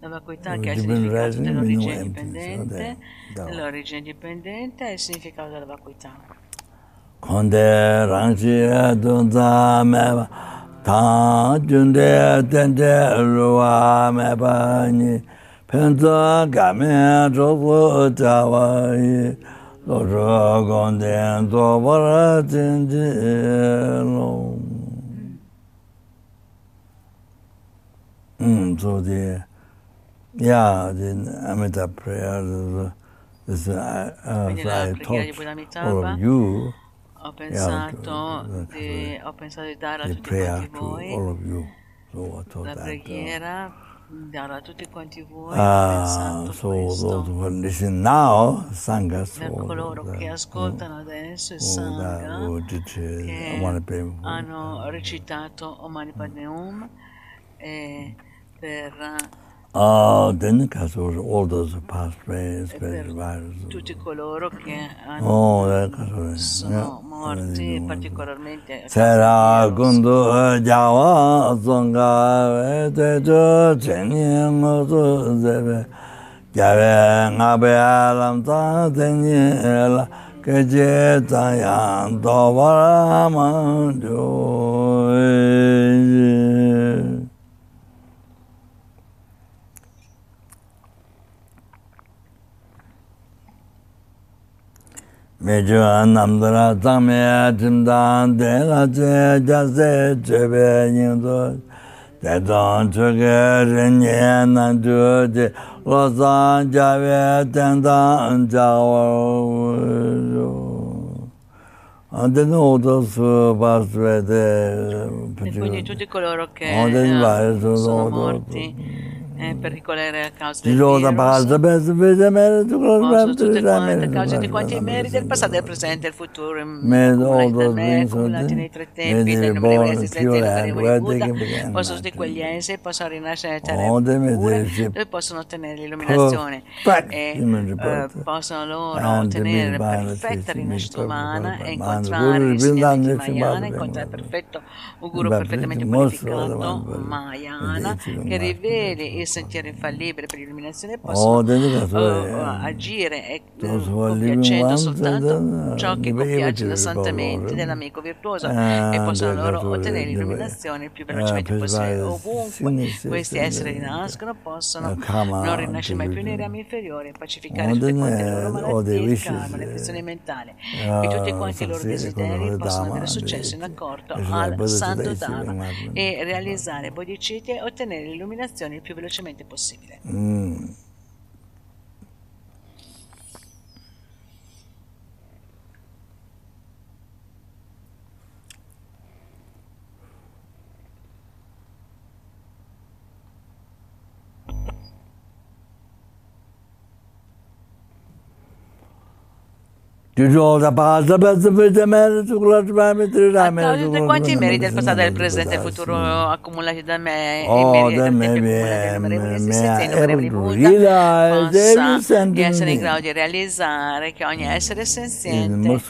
[SPEAKER 2] la vacuità che è il significato dell'origine
[SPEAKER 1] know empty, so
[SPEAKER 2] dipendente,
[SPEAKER 1] that- that-
[SPEAKER 2] dell'origine dipendente e il significato della vacuità.
[SPEAKER 1] konde rangshi dunza meba tang junde tende ruwa meba ni Penta gamen çoklu davayı Doca gonden dobara tindilom Hmm, so die, ja, den Amitabh Prayer,
[SPEAKER 2] das,
[SPEAKER 1] das
[SPEAKER 2] ist
[SPEAKER 1] ein
[SPEAKER 2] Touch
[SPEAKER 1] over you.
[SPEAKER 2] Ho pensato,
[SPEAKER 1] yeah,
[SPEAKER 2] di, ho pensato di dare a tutti quanti voi
[SPEAKER 1] so
[SPEAKER 2] la preghiera darla a tutti quanti voi,
[SPEAKER 1] ah, so who listen now, Sangha, so
[SPEAKER 2] Per coloro
[SPEAKER 1] that,
[SPEAKER 2] che ascoltano adesso il
[SPEAKER 1] so that
[SPEAKER 2] Sangha,
[SPEAKER 1] uh, I
[SPEAKER 2] che hanno recitato Om Mani Padme Hum e per
[SPEAKER 1] Ah, then casos all those past ways,
[SPEAKER 2] past
[SPEAKER 1] virus.
[SPEAKER 2] Tutti coloro che hanno
[SPEAKER 1] Oh, eh, casos.
[SPEAKER 2] Sono morti particolarmente. Sarà
[SPEAKER 1] quando Java zonga de de tenien mozo deve. Jave ngabe alam ta tenien ke je ta yan do varama do. mejuwa namdara tsangme chimdan tenla che jase chebe nyingzo tenzong chuke rinye nanchu che losan jave tenzang chawo Anteni oto su
[SPEAKER 2] pasvete... Quindi tutti coloro che
[SPEAKER 1] sono
[SPEAKER 2] morti è pericolare a causa
[SPEAKER 1] Di
[SPEAKER 2] del virus. tutte causa di quanti meriti del passato, del presente e del futuro, accumulati da
[SPEAKER 1] things
[SPEAKER 2] nei tre tempi,
[SPEAKER 1] Vedi
[SPEAKER 2] dai
[SPEAKER 1] le
[SPEAKER 2] numerosi
[SPEAKER 1] buone,
[SPEAKER 2] assistenti
[SPEAKER 1] più
[SPEAKER 2] e
[SPEAKER 1] grandi,
[SPEAKER 2] innumerevoli Buddha,
[SPEAKER 1] che beganno,
[SPEAKER 2] posso tutti quegli essi possono rinascere
[SPEAKER 1] Oh, (laughs)
[SPEAKER 2] dove possono ottenere l'illuminazione?
[SPEAKER 1] Perfetto,
[SPEAKER 2] e
[SPEAKER 1] mi
[SPEAKER 2] eh,
[SPEAKER 1] riporta.
[SPEAKER 2] possono loro ottenere la perfetta rinascita umana e incontrare il insegnante
[SPEAKER 1] ma-
[SPEAKER 2] Mahayana,
[SPEAKER 1] ma-
[SPEAKER 2] incontrare perfetto un guru perfettamente
[SPEAKER 1] ma-
[SPEAKER 2] Mahayana
[SPEAKER 1] ma-
[SPEAKER 2] che riveli il sentiero infallibile per l'illuminazione
[SPEAKER 1] Oh,
[SPEAKER 2] possono eh,
[SPEAKER 1] a-
[SPEAKER 2] agire e
[SPEAKER 1] so,
[SPEAKER 2] compiacendo soltanto
[SPEAKER 1] one,
[SPEAKER 2] ciò che
[SPEAKER 1] eh,
[SPEAKER 2] compiace
[SPEAKER 1] eh,
[SPEAKER 2] santamente
[SPEAKER 1] eh,
[SPEAKER 2] dell'amico virtuoso
[SPEAKER 1] eh,
[SPEAKER 2] e possono loro
[SPEAKER 1] dedicato,
[SPEAKER 2] ottenere
[SPEAKER 1] eh,
[SPEAKER 2] l'illuminazione il più
[SPEAKER 1] eh,
[SPEAKER 2] velocemente
[SPEAKER 1] per
[SPEAKER 2] possibile. ovunque questi esseri
[SPEAKER 1] sì,
[SPEAKER 2] rinascono possono
[SPEAKER 1] eh, come
[SPEAKER 2] non
[SPEAKER 1] on,
[SPEAKER 2] rinascere mai più nei rami inferiori e pacificare
[SPEAKER 1] Oh,
[SPEAKER 2] tutte quante le
[SPEAKER 1] eh,
[SPEAKER 2] loro
[SPEAKER 1] all
[SPEAKER 2] malattie, il karma, le
[SPEAKER 1] eh,
[SPEAKER 2] afflizioni mentali
[SPEAKER 1] ah,
[SPEAKER 2] e tutti quanti i loro desideri
[SPEAKER 1] loro
[SPEAKER 2] possono avere successo in accordo
[SPEAKER 1] di-
[SPEAKER 2] al santo Dharma
[SPEAKER 1] di-
[SPEAKER 2] e realizzare bodhicitta e ottenere l'illuminazione il più velocemente possibile.
[SPEAKER 1] Mm. Digiol da base per sapere merito con la
[SPEAKER 2] A causa di tutti quanti i meriti del passato, del presente e futuro accumulati da me,
[SPEAKER 1] Oh, da me, me- me-
[SPEAKER 2] e
[SPEAKER 1] me- every
[SPEAKER 2] possa
[SPEAKER 1] sentence
[SPEAKER 2] essere in grado di realizzare che ogni essere
[SPEAKER 1] il
[SPEAKER 2] senziente,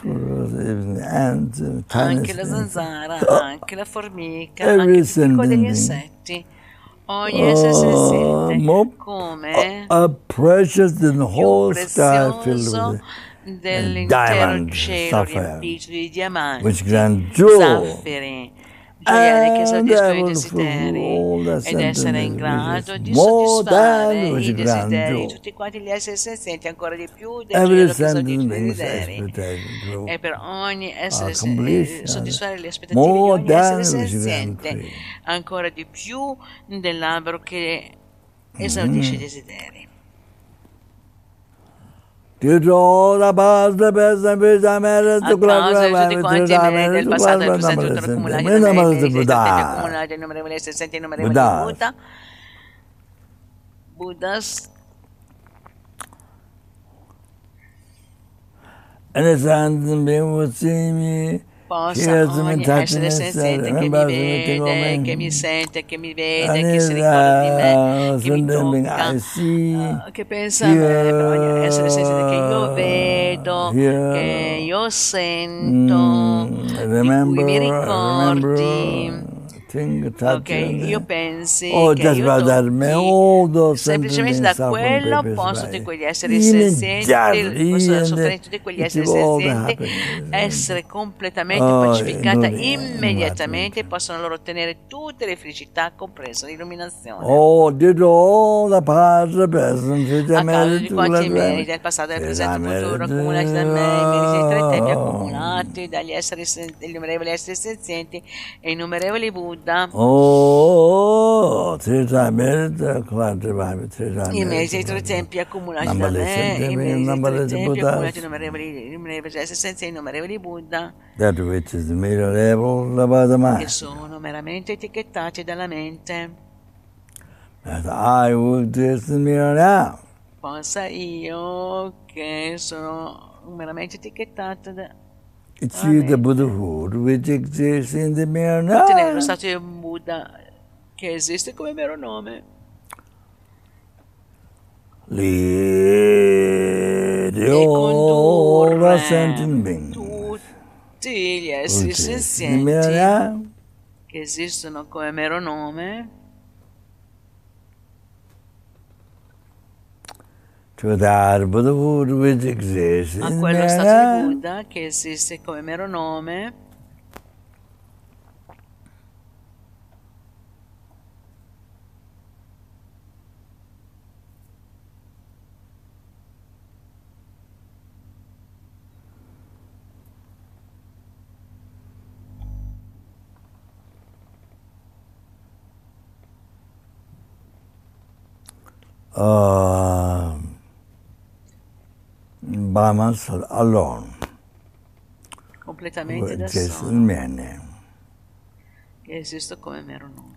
[SPEAKER 2] anche la zanzara, anche la formica, anche tutti quelli degli insetti, ogni essere senziente,
[SPEAKER 1] mo-
[SPEAKER 2] come
[SPEAKER 1] a precious and
[SPEAKER 2] più prezioso dell'intero cielo riempito di diamanti, zaffiri, gioielli che soddisfano i desideri ed essere in grado di soddisfare i desideri tutti quanti gli esseri senzienti ancora di più del cielo che soddisfa i desideri. e per ogni essere
[SPEAKER 1] Ah,
[SPEAKER 2] eh, soddisfare le aspettative di ogni essere senziente ancora di più dell'albero che esaudisce i desideri
[SPEAKER 1] Digiol da base per sapere merito
[SPEAKER 2] a
[SPEAKER 1] con la
[SPEAKER 2] causa di tutti quanti i meriti del passato e del presente
[SPEAKER 1] merito
[SPEAKER 2] tutto accumulati
[SPEAKER 1] con
[SPEAKER 2] da
[SPEAKER 1] la
[SPEAKER 2] me, i
[SPEAKER 1] merito
[SPEAKER 2] meriti
[SPEAKER 1] Buddha.
[SPEAKER 2] accumulati innumerevoli esseri senzienti innumerevoli
[SPEAKER 1] Buddha.
[SPEAKER 2] Buddha Buddhas
[SPEAKER 1] And it's on being with me.
[SPEAKER 2] Possa. Ogni essere senziente che mi vede, che mi sente, che mi vede, che si ricorda di me,
[SPEAKER 1] uh,
[SPEAKER 2] che mi tocca,
[SPEAKER 1] see,
[SPEAKER 2] uh, che pensa a me, per ogni essere senziente che io vedo, che io sento,
[SPEAKER 1] mm,
[SPEAKER 2] di cui
[SPEAKER 1] remember,
[SPEAKER 2] mi ricordi. Ok, io pensi
[SPEAKER 1] Oh,
[SPEAKER 2] che io tocchi, semplicemente da quello posso tutti
[SPEAKER 1] by-
[SPEAKER 2] quegli esseri senzienti, possono
[SPEAKER 1] and
[SPEAKER 2] soffrire tutti quegli esseri senzienti, essere completamente
[SPEAKER 1] Oh,
[SPEAKER 2] pacificata immediatamente e possono loro ottenere tutte le felicità, compresa l'illuminazione.
[SPEAKER 1] Oh, did all the past the present which I
[SPEAKER 2] a causa di quanti meriti del passato e del presente futuro accumulati da me, i meriti dei tre tempi
[SPEAKER 1] Oh.
[SPEAKER 2] accumulati dagli esseri innumerevoli esseri senzienti e innumerevoli Buddha.
[SPEAKER 1] Oh, three time merit, quattro time, three time
[SPEAKER 2] I dei tre tempi accumulati da me, i dei tre tempi accumulati innumerevoli, innumerevoli Buddha,
[SPEAKER 1] That which is made able about the
[SPEAKER 2] che
[SPEAKER 1] mind.
[SPEAKER 2] sono meramente etichettati dalla mente.
[SPEAKER 1] That I would the mirror now.
[SPEAKER 2] Pensa io che sono meramente etichettata da
[SPEAKER 1] It's
[SPEAKER 2] Amen.
[SPEAKER 1] you, the Buddhahood, which exists in the mirror
[SPEAKER 2] ottenere lo
[SPEAKER 1] now.
[SPEAKER 2] stato di Buddha che esiste come vero nome.
[SPEAKER 1] Lead
[SPEAKER 2] e
[SPEAKER 1] all the
[SPEAKER 2] condurre
[SPEAKER 1] sentient beings.
[SPEAKER 2] tutti gli esseri
[SPEAKER 1] which exists in the
[SPEAKER 2] senzienti
[SPEAKER 1] mirror now.
[SPEAKER 2] che esistono come mero nome a
[SPEAKER 1] in the
[SPEAKER 2] quello
[SPEAKER 1] mirror
[SPEAKER 2] stato di
[SPEAKER 1] now.
[SPEAKER 2] Buddha che esiste come mero nome
[SPEAKER 1] uh, by myself alone.
[SPEAKER 2] Completamente da
[SPEAKER 1] sola.
[SPEAKER 2] me. Esisto come mero nome.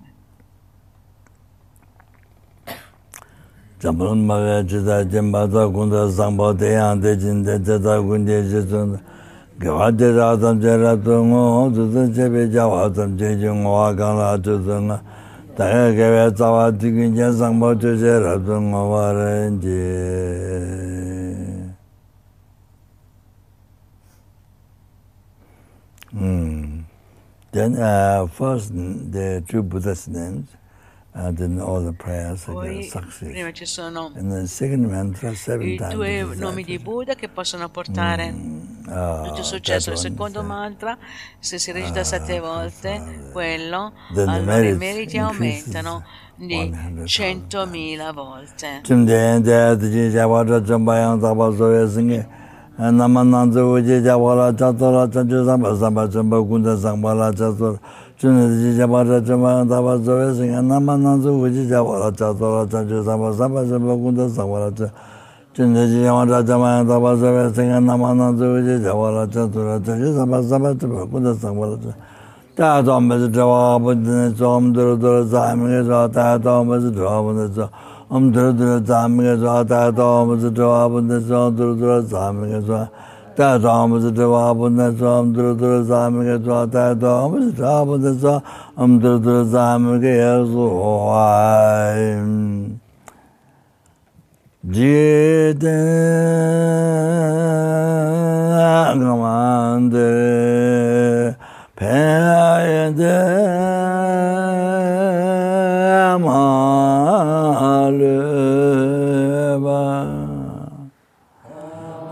[SPEAKER 1] Jamon ma jeda jemba da gunda zamba de yan de jin de de da gunde je zon. Gwa de da adam je ra to ngo zu zu je be ja wa adam je je ngo wa ga la zu zu ngo. Da ga ge we za wa di gun je zamba je je ra to ngo wa ren je. Hmm. Then uh, first the two Buddhist names, and then all the prayers
[SPEAKER 2] Poi
[SPEAKER 1] success.
[SPEAKER 2] prima ci sono
[SPEAKER 1] And the second mantra seven
[SPEAKER 2] i due nomi di. Buddha che possono portare
[SPEAKER 1] Ah,
[SPEAKER 2] tutto il successo. Il
[SPEAKER 1] one,
[SPEAKER 2] secondo
[SPEAKER 1] so-
[SPEAKER 2] mantra, se si recita sette volte, quello,
[SPEAKER 1] Then the
[SPEAKER 2] allora i meriti aumentano di
[SPEAKER 1] 100,000
[SPEAKER 2] 100.000 volte.
[SPEAKER 1] namanandze uje jabala chatora chanchu zamba zamba chamba kunda zambala chatora chunzi jabala chamba daba zowe singa namanandze uje jabala chatora chanchu zamba zamba chamba kunda zambala chatora chunzi jabala chamba daba zowe singa namanandze uje jabala chatora chanchu zamba zamba chamba kunda zambala chatora taya tombazi chawa abudini chomduru duru zaimige chawa taya tombazi chawa abudini chawa om dhru dhru dzamiga zwa, ta dhom dhru dhru abunda zwa, dhru dhru dzamiga zwa, ta dhom dhru dhru abunda zwa, om dhru dhru dzamiga zwa, ta dhom dhru dhru abunda zwa, om dhru dhru dzamiga zwa. Jiten ngamande peyende ma